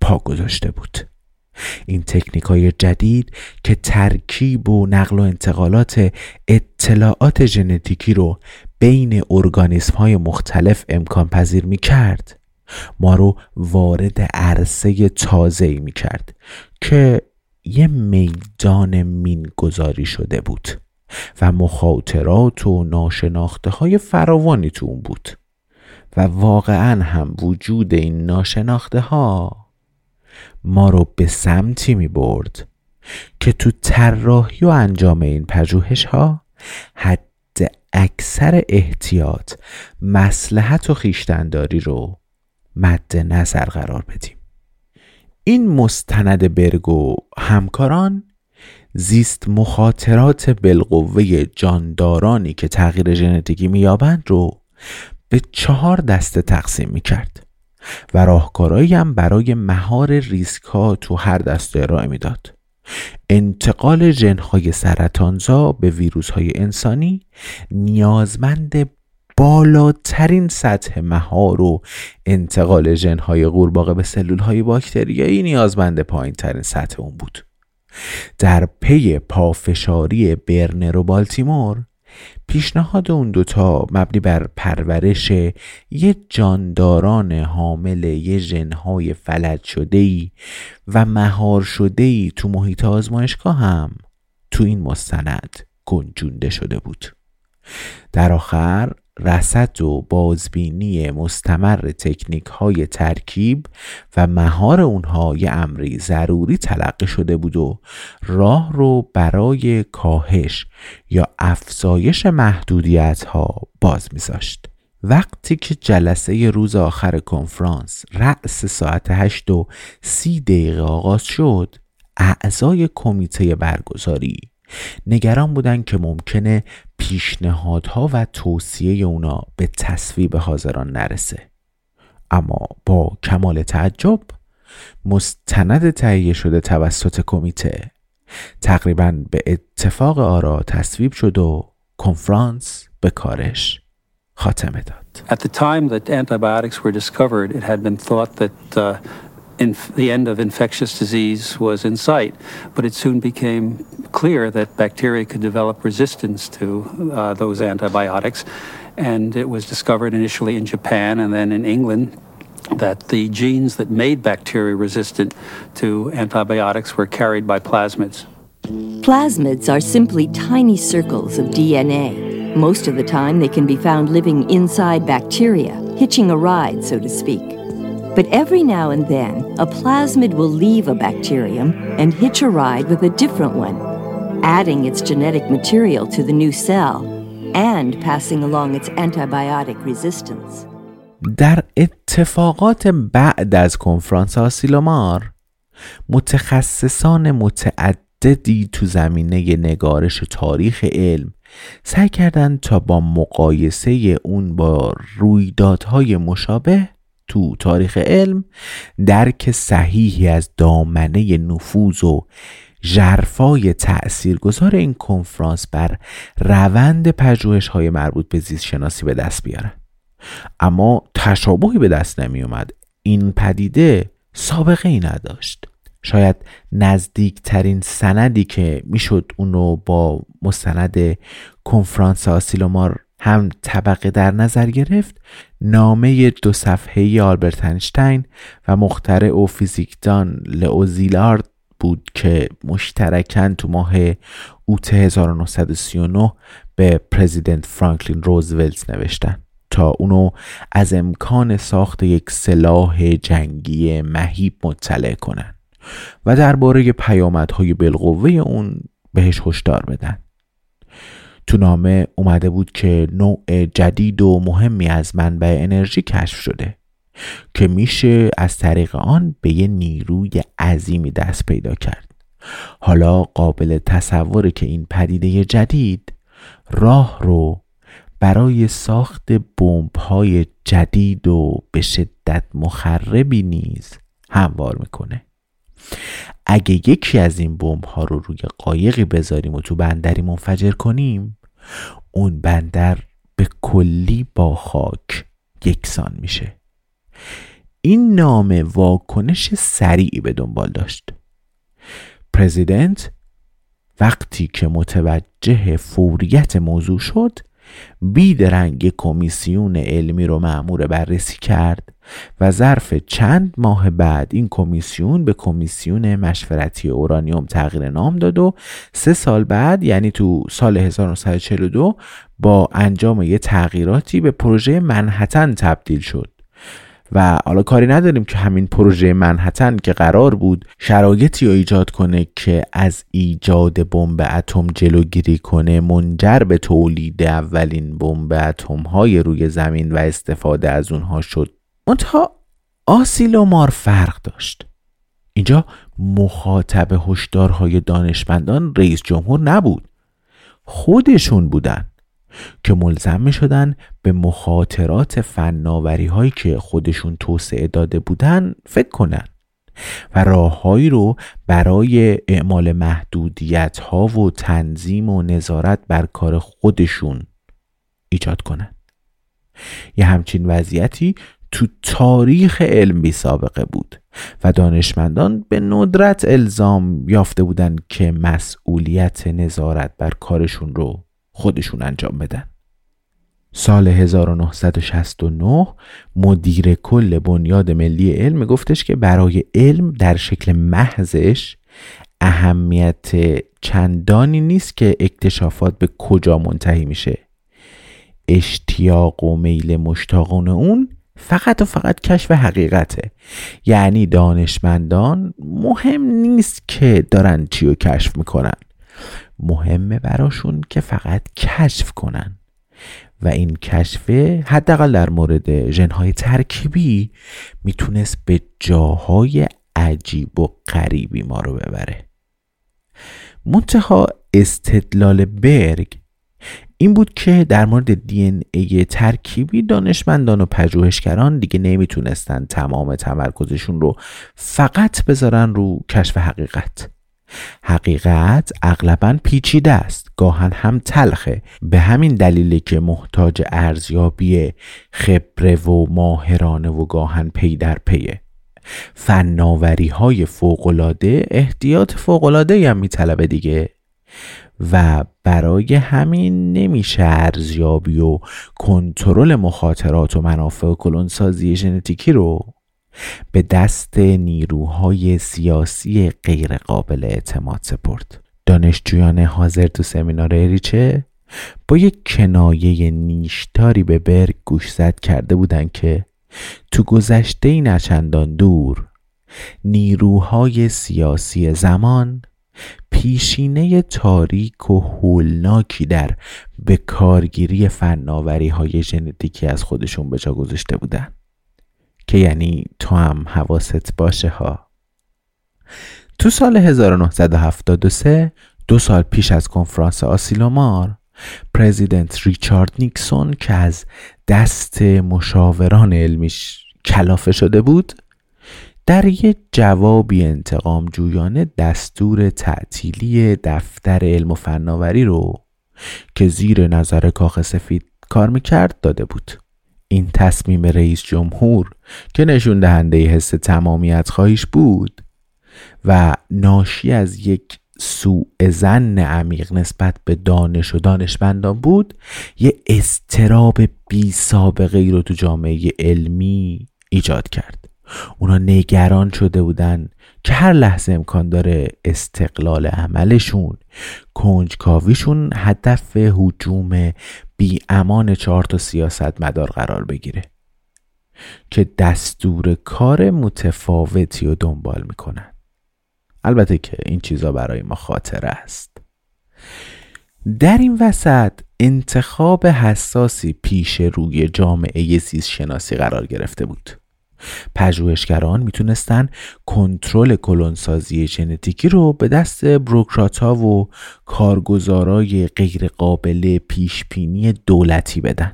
پا گذاشته بود. این تکنیک های جدید که ترکیب و نقل و انتقالات اطلاعات ژنتیکی رو بین ارگانیسم های مختلف امکان پذیر می کرد ما رو وارد عرصه تازه می کرد که یه میدان مین گذاری شده بود و مخاطرات و ناشناخته های فراوانی تو اون بود و واقعا هم وجود این ناشناخته ها ما رو به سمتی می برد که تو طراحی و انجام این پژوهش ها حد اکثر احتیاط مسلحت و خیشتنداری رو مد نظر قرار بدیم. این مستند برگ و همکاران زیست مخاطرات بالقوه جاندارانی که تغییر ژنتیکی مییابند رو به چهار دسته تقسیم می کرد و راهکارهایی هم برای مهار ریسک تو هر دسته ارائه می‌داد. انتقال ژنهای سرطانزا به ویروس های انسانی نیازمند بالاترین سطح مهار و انتقال ژنهای قورباغه به سلول های باکتریایی نیازمند پایین ترین سطح اون بود در پی پافشاری برنر و بالتیمور پیشنهاد اون دوتا مبنی بر پرورش یه جانداران حامل یه ژنهای فلج ای و مهار شده ای تو محیط آزمایشگاه هم تو این مستند گنجونده شده بود. در آخر رسد و بازبینی مستمر تکنیک های ترکیب و مهار اونها یه امری ضروری تلقی شده بود و راه رو برای کاهش یا افزایش محدودیت ها باز میذاشت. وقتی که جلسه روز آخر کنفرانس رأس ساعت هشت و سی دقیقه آغاز شد اعضای کمیته برگزاری نگران بودن که ممکنه پیشنهادها و توصیه اونا به تصویب حاضران نرسه اما با کمال تعجب مستند تهیه شده توسط کمیته تقریبا به اتفاق آرا تصویب شد و کنفرانس به کارش خاتمه داد. At the time that antibiotics were discovered, it had been thought that uh, the end of infectious disease was in sight, but it soon became clear that bacteria could develop resistance to uh, those antibiotics. And it was discovered initially in Japan and then in England that the genes that made bacteria resistant to antibiotics were carried by plasmids. Plasmids are simply tiny circles of DNA. Most of the time, they can be found living inside bacteria, hitching a ride, so to speak. But every now and then, a plasmid will leave a bacterium and hitch a ride with a different one, adding its genetic material to the new cell and passing along its antibiotic resistance. در اتفاقات بعد از کنفرانس آسیلومار متخصصان متعددی تو زمینه نگارش تاریخ علم سعی کردند تا با مقایسه اون با رویدادهای مشابه تو تاریخ علم درک صحیحی از دامنه نفوذ و ژرفای تأثیرگذار این کنفرانس بر روند پژوهش های مربوط به زیست شناسی به دست بیارن اما تشابهی به دست نمی اومد این پدیده سابقه ای نداشت. شاید نزدیکترین سندی که می‌شد اونو با مستند کنفرانس آسیلومار هم طبقه در نظر گرفت نامه دو صفحه آلبرت انشتین و مخترع او فیزیکدان لئوزیلارد بود که مشترکن تو ماه اوت 1939 به پرزیدنت فرانکلین روزولت نوشتن تا اونو از امکان ساخت یک سلاح جنگی مهیب مطلع کنن و درباره پیامدهای بالقوه اون بهش هشدار بدن. تو نامه اومده بود که نوع جدید و مهمی از منبع انرژی کشف شده. که میشه از طریق آن به یه نیروی عظیمی دست پیدا کرد. حالا قابل تصوره که این پدیده جدید راه رو برای ساخت بمب های جدید و به شدت مخربی نیز هموار می‌کنه. اگه یکی از این بمب ها رو روی قایقی بذاریم و تو بندری منفجر کنیم اون بندر به کلی با خاک یکسان میشه. این نام واکنش سریعی به دنبال داشت. پرزیدنت وقتی که متوجه فوریت موضوع شد بیدرنگ کمیسیون علمی رو معمور بررسی کرد و ظرف چند ماه بعد این کمیسیون به کمیسیون مشورتی اورانیوم تغییر نام داد و سه سال بعد یعنی تو سال 1942 با انجام یه تغییراتی به پروژه منحتن تبدیل شد. و حالا کاری نداریم که همین پروژه منحتن که قرار بود شرایطی رو ایجاد کنه که از ایجاد بمب اتم جلوگیری کنه منجر به تولید اولین بمب اتم های روی زمین و استفاده از اونها شد. منتها آسیلومار فرق داشت. اینجا مخاطب هشدارهای دانشمندان رئیس جمهور نبود. خودشون بودن. که ملزم شدن به مخاطرات فناوری هایی که خودشون توسعه داده بودن فکر کنن و راههایی رو برای اعمال محدودیت ها و تنظیم و نظارت بر کار خودشون ایجاد کنن. یه همچین وضعیتی تو تاریخ علم بی سابقه بود و دانشمندان به ندرت الزام یافته بودند که مسئولیت نظارت بر کارشون رو خودشون انجام بدن. سال 1969 مدیر کل بنیاد ملی علم گفتش که برای علم در شکل محضش اهمیت چندانی نیست که اکتشافات به کجا منتهی میشه. اشتیاق و میل مشتاقون اون فقط و فقط کشف حقیقته. یعنی دانشمندان مهم نیست که دارن چی رو کشف می‌کنن. مهمه براشون که فقط کشف کنن. و این کشف حداقل در مورد ژنهای ترکیبی می‌تونست به جاهای عجیب و غریبی ما رو ببره. منتها استدلال برگ این بود که در مورد دی این ای ترکیبی دانشمندان و پژوهشگران دیگه نمی‌تونستن تمام تمرکزشون رو فقط بذارن رو کشف حقیقت. حقیقت اغلبا پیچیده است. گاهن هم تلخه. به همین دلیله که محتاج ارزیابی خبره و ماهرانه و گاهن پی در پیه. فناوری های فوقلاده احتیاط فوقلاده هم میطلبه دیگه. و برای همین نمیشه ارزیابی و کنترل مخاطرات و منافع کلونسازی ژنتیکی رو به دست نیروهای سیاسی غیرقابل اعتماد سپرد. دانشجویان حاضر تو سمینار اریچه با یک کنایه نیشتاری به برگ گوش زد کرده بودند که تو گذشته نچندان دور نیروهای سیاسی زمان پیشینه تاریک و هولناکی در به کارگیری فناوری های ژنتیکی از خودشون به جا گذاشته بودن که یعنی تو هم حواست باشه ها. تو سال 1973 دو سال پیش از کنفرانس آسیلومار پرزیدنت ریچارد نیکسون که از دست مشاوران علمیش کلافه شده بود در یک جوابی انتقام جویانه دستور تعطیلی دفتر علم و فناوری رو که زیر نظر کاخ سفید کار می‌کرد داده بود. این تصمیم رئیس جمهور که نشون دهنده حس تمامیت خواهیش بود و ناشی از یک سوء زن عمیق نسبت به دانش و دانشمندان بود یه استراب بی سابقه ای رو تو جامعه علمی ایجاد کرد. اونا نگران شده بودن که هر لحظه امکان داره استقلال عملشون کنجکاویشون هدف حجوم بی امان چهار تا سیاست مدار قرار بگیره. که دستور کار متفاوتی رو دنبال می‌کنن. البته که این چیزا برای ما خاطره است. در این وسط انتخاب حساسی پیش روی جامعه زیست شناسی قرار گرفته بود. پژوهشگران می‌تونستن کنترل کلونسازی ژنتیکی رو به دست بروکرات ها و کارگزارای غیرقابل پیشبینی دولتی بدن.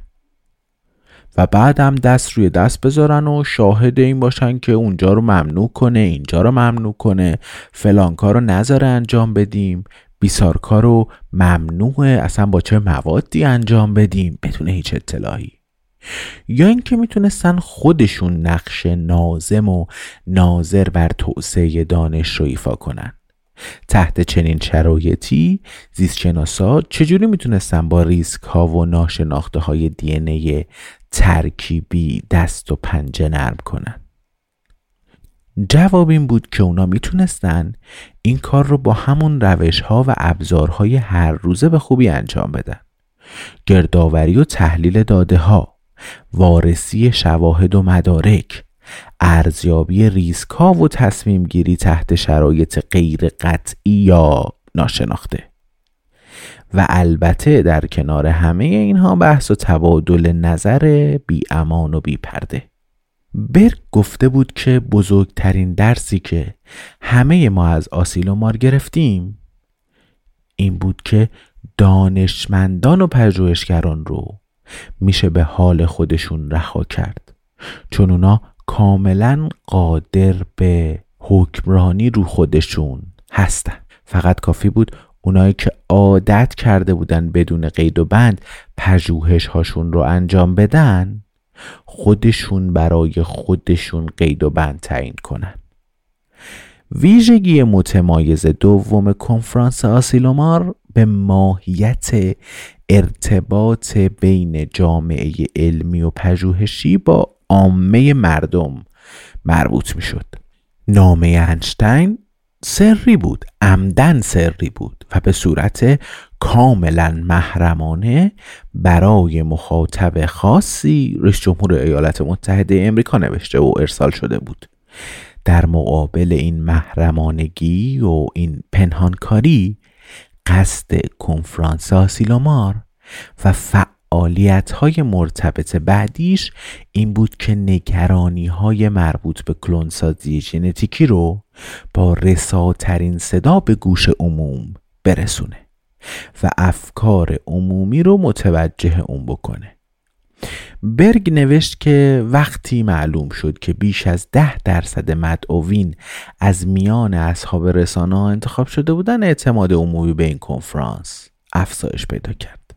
و بعد هم دست روی دست بذارن و شاهد این باشن که اونجا رو ممنوع کنه اینجا رو ممنوع کنه فلان کار رو نذاره انجام بدیم بیسار کار رو ممنوعه اصلا با چه موادی انجام بدیم بدون هیچ اطلاعی. یا اینکه می‌تونستن خودشون نقش نازم و ناظر بر توسعه دانش رو ایفا کنن. تحت چنین شرایطی زیستشناسا چجوری می‌تونستن با ریسک ها و ناشناخته های دی ترکیبی دست و پنجه نرم کنن؟ جواب این بود که اونا می‌تونستن این کار رو با همون روش ها و ابزارهای هر روزه به خوبی انجام بدن. گردآوری و تحلیل داده ها وارسی شواهد و مدارک ارزیابی ریسک و تصمیم گیری تحت شرایط غیر قطعی یا ناشناخته. و البته در کنار همه اینها بحث و تبادل نظر بی امان و بی پرده. برگ گفته بود که بزرگترین درسی که همه ما از آسیلومار گرفتیم این بود که دانشمندان و پژوهشگران رو میشه به حال خودشون رها کرد. چون اونا کاملا قادر به حکمرانی رو خودشون هستن. فقط کافی بود اونایی که عادت کرده بودن بدون قید و بند پژوهش هاشون رو انجام بدن خودشون برای خودشون قید و بند تعیین کنن. ویژگی متمایز دوم کنفرانس آسیلومار به ماهیت ارتباط بین جامعه علمی و پژوهشی با عامه مردم مربوط می شد نامه انشتین سری بود عمدن سری بود و به صورت کاملا محرمانه برای مخاطب خاصی رئیس جمهور ایالات متحده امریکا نوشته و ارسال شده بود. در مقابل این محرمانگی و این پنهانکاری قصد کنفرانس آسیلومار و فعالیت های مرتبط بعدیش این بود که نگرانی های مربوط به کلونسازی ژنتیکی رو با رساترین صدا به گوش عموم برسونه و افکار عمومی رو متوجه اون بکنه. برگ نوشت که وقتی معلوم شد که بیش از ده درصد مدعوین از میان اصحاب رسانه ها انتخاب شده بودن اعتماد عمومی به این کنفرانس افزایش پیدا کرد.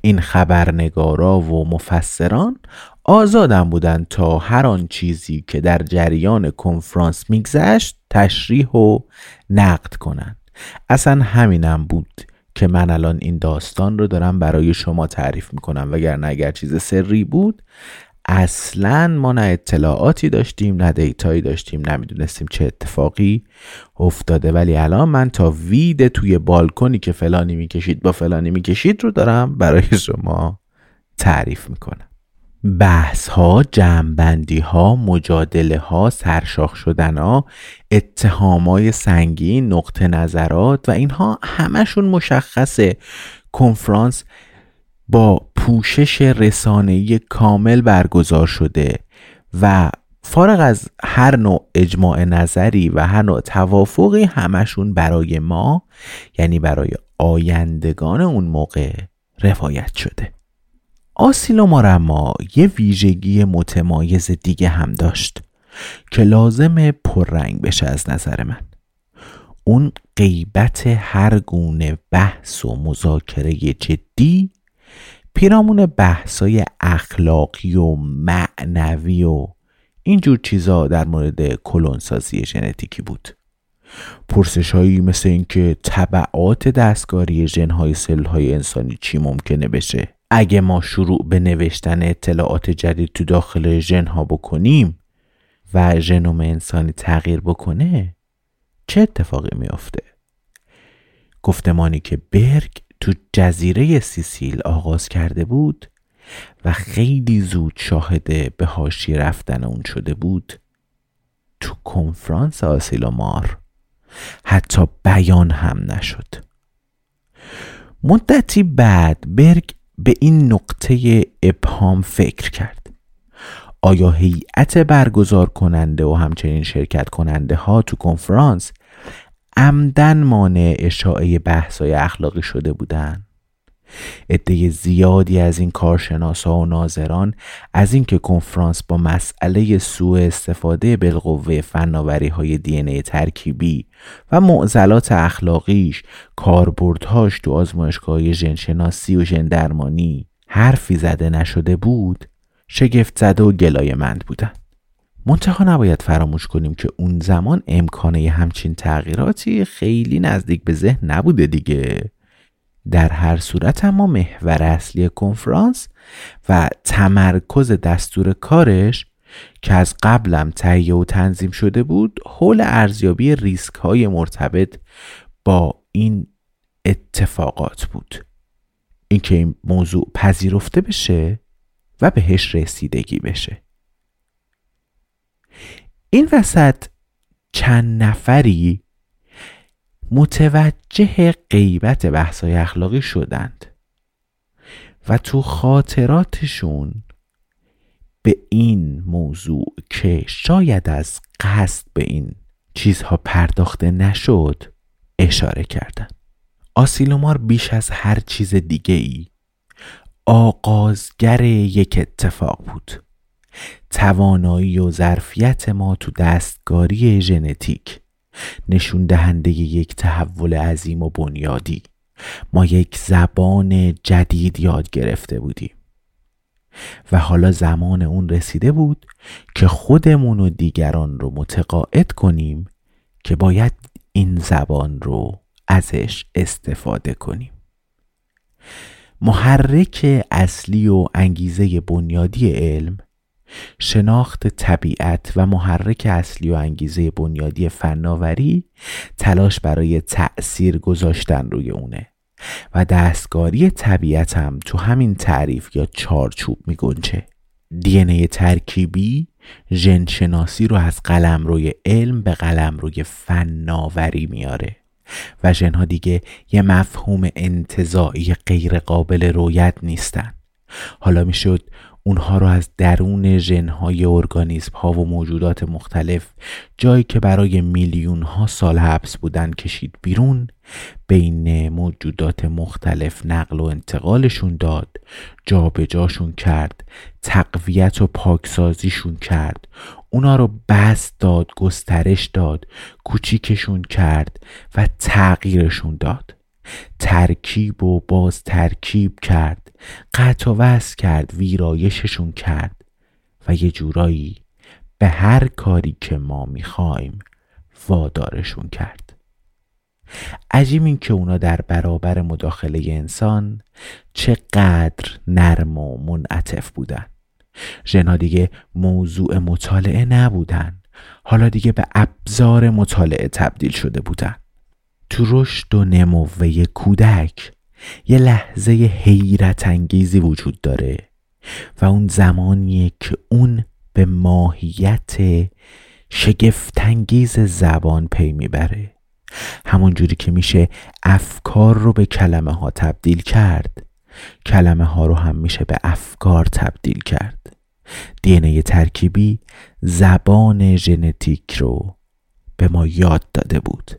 این خبرنگارا و مفسران آزادم بودند تا هر آن چیزی که در جریان کنفرانس میگذشت تشریح و نقد کنند. اصلا همینم بود که من الان این داستان رو دارم برای شما تعریف می‌کنم. وگرنه اگر چیز سری بود اصلا ما نه اطلاعاتی داشتیم نه دیتایی داشتیم نمی‌دونستیم چه اتفاقی افتاده. ولی الان من تا وید توی بالکنی که فلانی می‌کشید با فلانی می‌کشید رو دارم برای شما تعریف می‌کنم. بحث ها جمعبندی ها مجادله ها سرشاخ شدن ها اتهامای سنگین نقطه نظرات و اینها همشون مشخصه. کنفرانس با پوشش رسانه‌ای کامل برگزار شده و فارغ از هر نوع اجماع نظری و هر نوع توافقی همشون برای ما یعنی برای آیندگان اون موقع روایت شده. آسیلومار یه ویژگی متمایز دیگه هم داشت که لازم پررنگ بشه از نظر من. اون غیبت هر گونه بحث و مذاکره جدی پیرامون بحثای اخلاقی و معنوی و اینجور چیزا در مورد کلونسازی ژنتیکی بود. پرسش هایی مثل اینکه طبعات دستکاری ژنهای سل های انسانی چی ممکنه بشه؟ اگه ما شروع به نوشتن اطلاعات جدید تو داخل ژن ها بکنیم و ژنوم انسانی تغییر بکنه چه اتفاقی میافته؟ گفتمانی که برگ تو جزیره سیسیل آغاز کرده بود و خیلی زود شاهده به هاشی رفتن اون شده بود تو کنفرانس آسیلومار. حتی بیان هم نشد. مدتی بعد برگ به این نقطه ابهام فکر کرد. آیا هیئت برگزار کننده و همچنین شرکت کننده ها تو کنفرانس عمدن مانع اشاعه بحثای اخلاقی شده بودند عده زیادی از این کارشناسا و ناظران از اینکه کنفرانس با مسئله سوء استفاده بالقوه فناوری های دی ای ترکیبی و معضلات اخلاقیش کاربردهاش تو آزمایشگاه ژنشناسی و ژن درمانی حرفی زده نشده بود شگفت زده و گلایمند بودن. منتها نباید فراموش کنیم که اون زمان امکانه همچین تغییراتی خیلی نزدیک به ذهن نبوده دیگه. در هر صورت اما محور اصلی کنفرانس و تمرکز دستور کارش که از قبلم تهیه و تنظیم شده بود حول ارزیابی ریسک های مرتبط با این اتفاقات بود. اینکه این موضوع پذیرفته بشه و بهش رسیدگی بشه. این وسط چند نفری متوجه غیبت بحثای اخلاقی شدند و تو خاطراتشون به این موضوع که شاید از قصد به این چیزها پرداخته نشد اشاره کردند. آسیلومار بیش از هر چیز دیگه ای آغازگر یک اتفاق بود توانایی و ظرفیت ما تو دستگاری ژنتیک نشون دهنده یک تحول عظیم و بنیادی. ما یک زبان جدید یاد گرفته بودیم. و حالا زمان اون رسیده بود که خودمون و دیگران رو متقاعد کنیم که باید این زبان رو ازش استفاده کنیم. محرک اصلی و انگیزه بنیادی علم شناخت طبیعت و محرک اصلی و انگیزه بنیادی فناوری تلاش برای تأثیر گذاشتن روی اونه و دستگاری طبیعت هم تو همین تعریف یا چارچوب می گنچه دی ترکیبی ژن شناسی رو از قلم روی علم به قلم روی فناوری میاره و ژنها دیگه یه مفهوم انتظاعی غیر قابل رویت نیستن. حالا می‌شد اونها رو از درون ژنهای ارگانیسم ها و موجودات مختلف جایی که برای میلیون ها سال حبس بودن کشید بیرون بین موجودات مختلف نقل و انتقالشون داد جابجاشون کرد تقویت و پاکسازیشون کرد اونا رو بست داد گسترش داد کوچیکشون کرد و تغییرشون داد. ترکیب و باز ترکیب کرد. قطع و وصل کرد ویرایششون کرد و یه جورایی به هر کاری که ما می‌خوایم وادارشون کرد. عجیب این که اونا در برابر مداخله انسان چقدر نرم و منعطف بودن. ژنها دیگه موضوع مطالعه نبودن. حالا دیگه به ابزار مطالعه تبدیل شده بودن. تو رشد و نموه کودک یه لحظه حیرت انگیزی وجود داره و اون زمانیه که اون به ماهیت شگفتانگیز زبان پی می‌بره. همون جوری که میشه افکار رو به کلمه ها تبدیل کرد کلمه ها رو هم میشه به افکار تبدیل کرد. دینه ترکیبی زبان ژنتیک رو به ما یاد داده بود.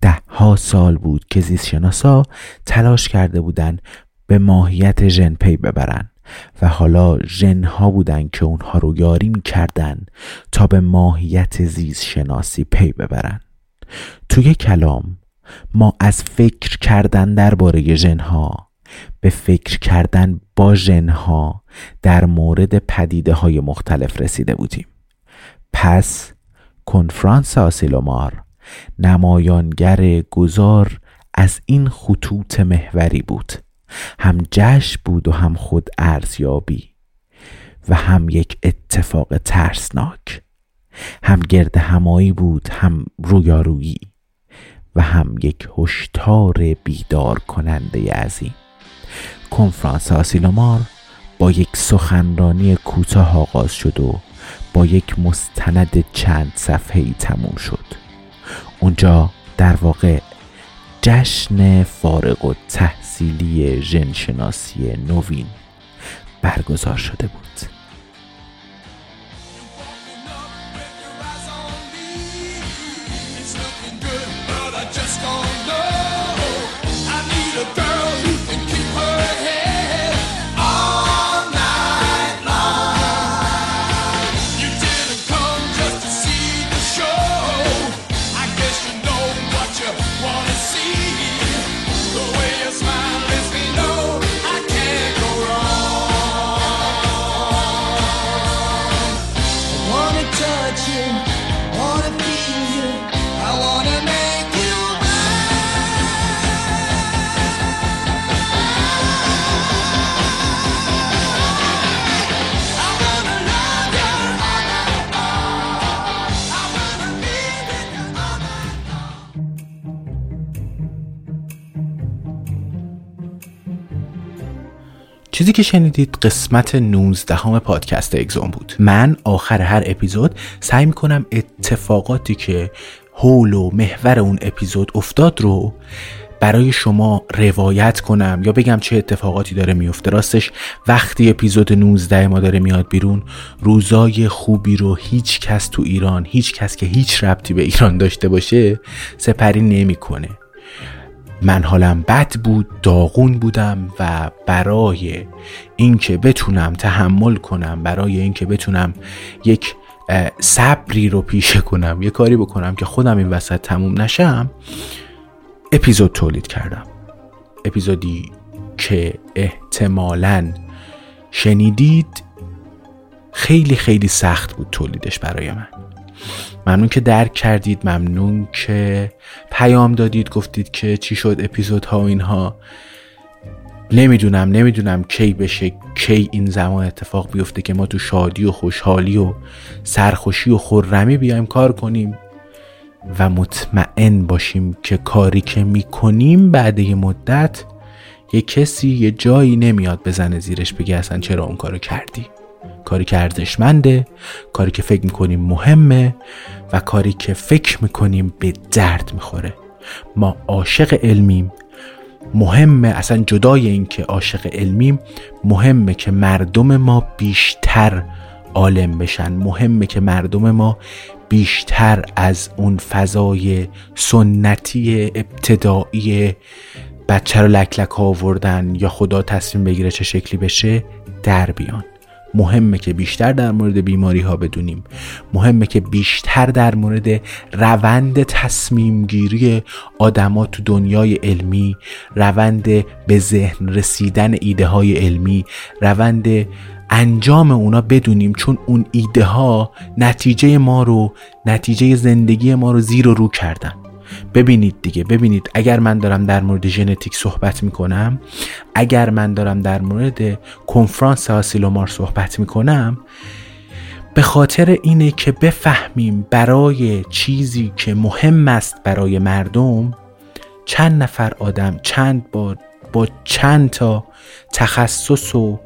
ده ها سال بود که زیستشناسا تلاش کرده بودن به ماهیت ژن پی ببرن و حالا ژن ها بودن که اونها رو یاری می‌کردن تا به ماهیت زیست شناسی پی ببرن. توی کلام ما از فکر کردن درباره ژن ها به فکر کردن با ژن ها در مورد پدیده های مختلف رسیده بودیم. پس کنفرانس آسیلومار نمایانگر گذار از این خطوط محوری بود. هم جشن بود و هم خود ارزیابی و هم یک اتفاق ترسناک. هم گرد همایی بود هم رویارویی و هم یک هشدار بیدار کننده عظیم. کنفرانس آسیلومار با یک سخنرانی کوتاه آغاز شد و با یک مستند چند صفحه ای تموم شد. اونجا در واقع جشن فارغ و تحصیلی ژنشناسی نوین برگزار شده بود. چیزی که شنیدید قسمت 19 همه پادکست اگزون بود. من آخر هر اپیزود سعی می‌کنم اتفاقاتی که حول و محور اون اپیزود افتاد رو برای شما روایت کنم یا بگم چه اتفاقاتی داره میفته راستش وقتی اپیزود 19 ما داره میاد بیرون روزای خوبی رو هیچ کس تو ایران هیچ کس که هیچ ربطی به ایران داشته باشه سپری نمی‌کنه. من حالم بد بود داغون بودم و برای اینکه بتونم تحمل کنم برای اینکه بتونم یک صبری رو پیشه کنم یه کاری بکنم که خودم این وسط تموم نشم اپیزود تولید کردم. اپیزودی که احتمالا شنیدید خیلی خیلی سخت بود تولیدش برای من. ممنون که درک کردید ممنون که پیام دادید گفتید که چی شد اپیزودها و اینها. نمی‌دونم نمی‌دونم کی بشه کی این زمان اتفاق بیفته که ما تو شادی و خوشحالی و سرخوشی و خورمی بیایم کار کنیم و مطمئن باشیم که کاری که می‌کنیم بعد یه مدت یه کسی یه جایی نمیاد بزنه زیرش بگه اصلا چرا اون کارو کردی. کاری که ارزشمنده کاری که فکر می‌کنیم مهمه و کاری که فکر می‌کنیم به درد می‌خوره. ما عاشق علمیم. مهمه اصلا جدای این که عاشق علمیم مهمه که مردم ما بیشتر عالم بشن. مهمه که مردم ما بیشتر از اون فضای سنتی ابتدایی بچه رو لک آوردن یا خدا تصمیم بگیره چه شکلی بشه در بیان. مهمه که بیشتر در مورد بیماری ها بدونیم. مهمه که بیشتر در مورد روند تصمیم گیری آدما تو دنیای علمی روند به ذهن رسیدن ایده های علمی روند انجام اونا بدونیم. چون اون ایده ها نتیجه ما رو نتیجه زندگی ما رو زیر و رو کردن. ببینید دیگه ببینید اگر من دارم در مورد ژنتیک صحبت می‌کنم اگر من دارم در مورد کنفرانس آسیلومار صحبت می‌کنم به خاطر اینه که بفهمیم برای چیزی که مهم است برای مردم چند نفر آدم چند بار با چند تا تخصص و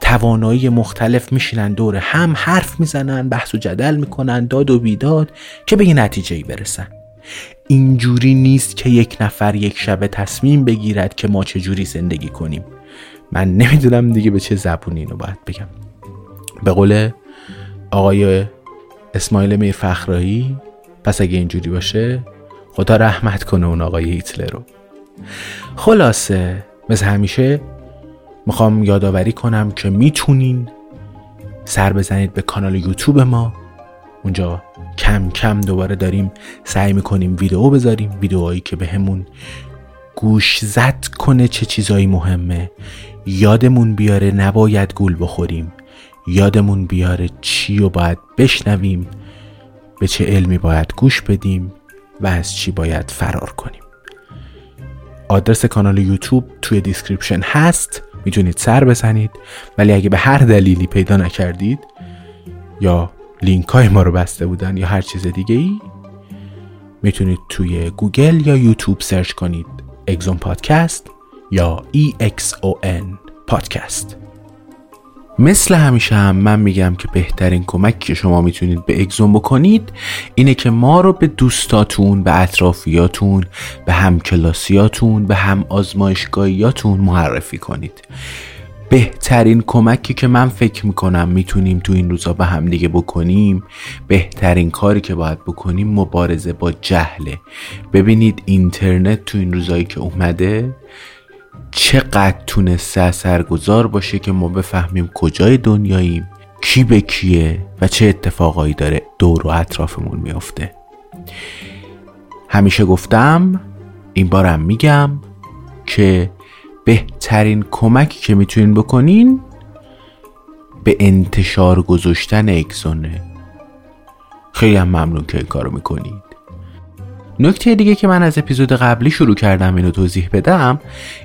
توانایی مختلف میشینن دور هم حرف می‌زنن بحث و جدل می‌کنن داد و بیداد که به یه نتیجه برسن. اینجوری نیست که یک نفر یک شبه تصمیم بگیرد که ما چجوری زندگی کنیم. من نمی‌دونم دیگه به چه زبونی اینو باید بگم. به قول آقای اسماعیل میر فخرایی پس اگه اینجوری باشه خدا رحمت کنه اون آقای هیتلر رو. خلاصه مثل همیشه می‌خوام یادآوری کنم که می‌تونین سر بزنید به کانال یوتیوب ما. اونجا کم کم دوباره داریم سعی می‌کنیم ویدیو بذاریم ویدیوهایی که به همون گوشزد کنه چه چیزایی مهمه. یادمون بیاره نباید گول بخوریم. یادمون بیاره چی رو باید بشنویم. به چه علمی باید گوش بدیم و از چی باید فرار کنیم. آدرس کانال یوتیوب توی description هست. می‌تونید سر بزنید. ولی اگه به هر دلیلی پیدا نکردید یا لینک های ما رو بسته بودن یا هر چیز دیگه ای می‌تونید توی گوگل یا یوتیوب search کنید اگزون پادکست یا EXON پادکست. مثل همیشه هم من میگم که بهترین کمک که شما می‌تونید به اگزون بکنید اینه که ما رو به دوستاتون به اطرافیاتون به همکلاسیاتون به هم آزمایشگاهیاتون معرفی کنید. بهترین کمکی که من فکر می‌کنم می‌تونیم تو این روزا به هم دیگه بکنیم بهترین کاری که باید بکنیم مبارزه با جهله. ببینید اینترنت تو این روزایی که اومده چقدر تونسته اثرگذار باشه که ما بفهمیم کجای دنیاییم کی به کیه و چه اتفاقایی داره دور و اطرافمون میافته. همیشه گفتم این بارم میگم که بهترین کمکی که می‌تونین بکنین به انتشار گذاشتن اکسونه خیلی هم ممنون که این کارو می‌کنید. نکته دیگه که من از اپیزود قبلی شروع کردم اینو توضیح بدم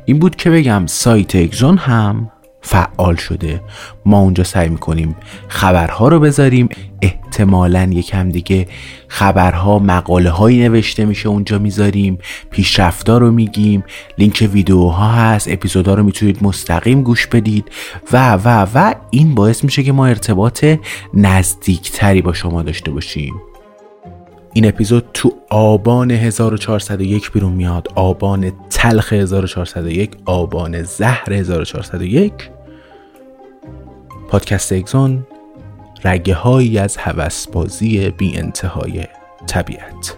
این بود که بگم سایت اگزون هم فعال شده. ما اونجا سعی می‌کنیم خبرها رو بذاریم. احتمالا یکم دیگه خبرها مقاله هایی نوشته میشه اونجا می‌ذاریم. پیشرفتا رو میگیم. لینک ویدیوها هست. اپیزودا رو می‌تونید مستقیم گوش بدید. و و و این باعث میشه که ما ارتباط نزدیکتری با شما داشته باشیم. این اپیزود تو آبان 1401 بیرون میاد. آبان تلخ 1401 آبان زهر 1401 پادکست اگزون رگه هایی از هوسبازی بی انتهای طبیعت.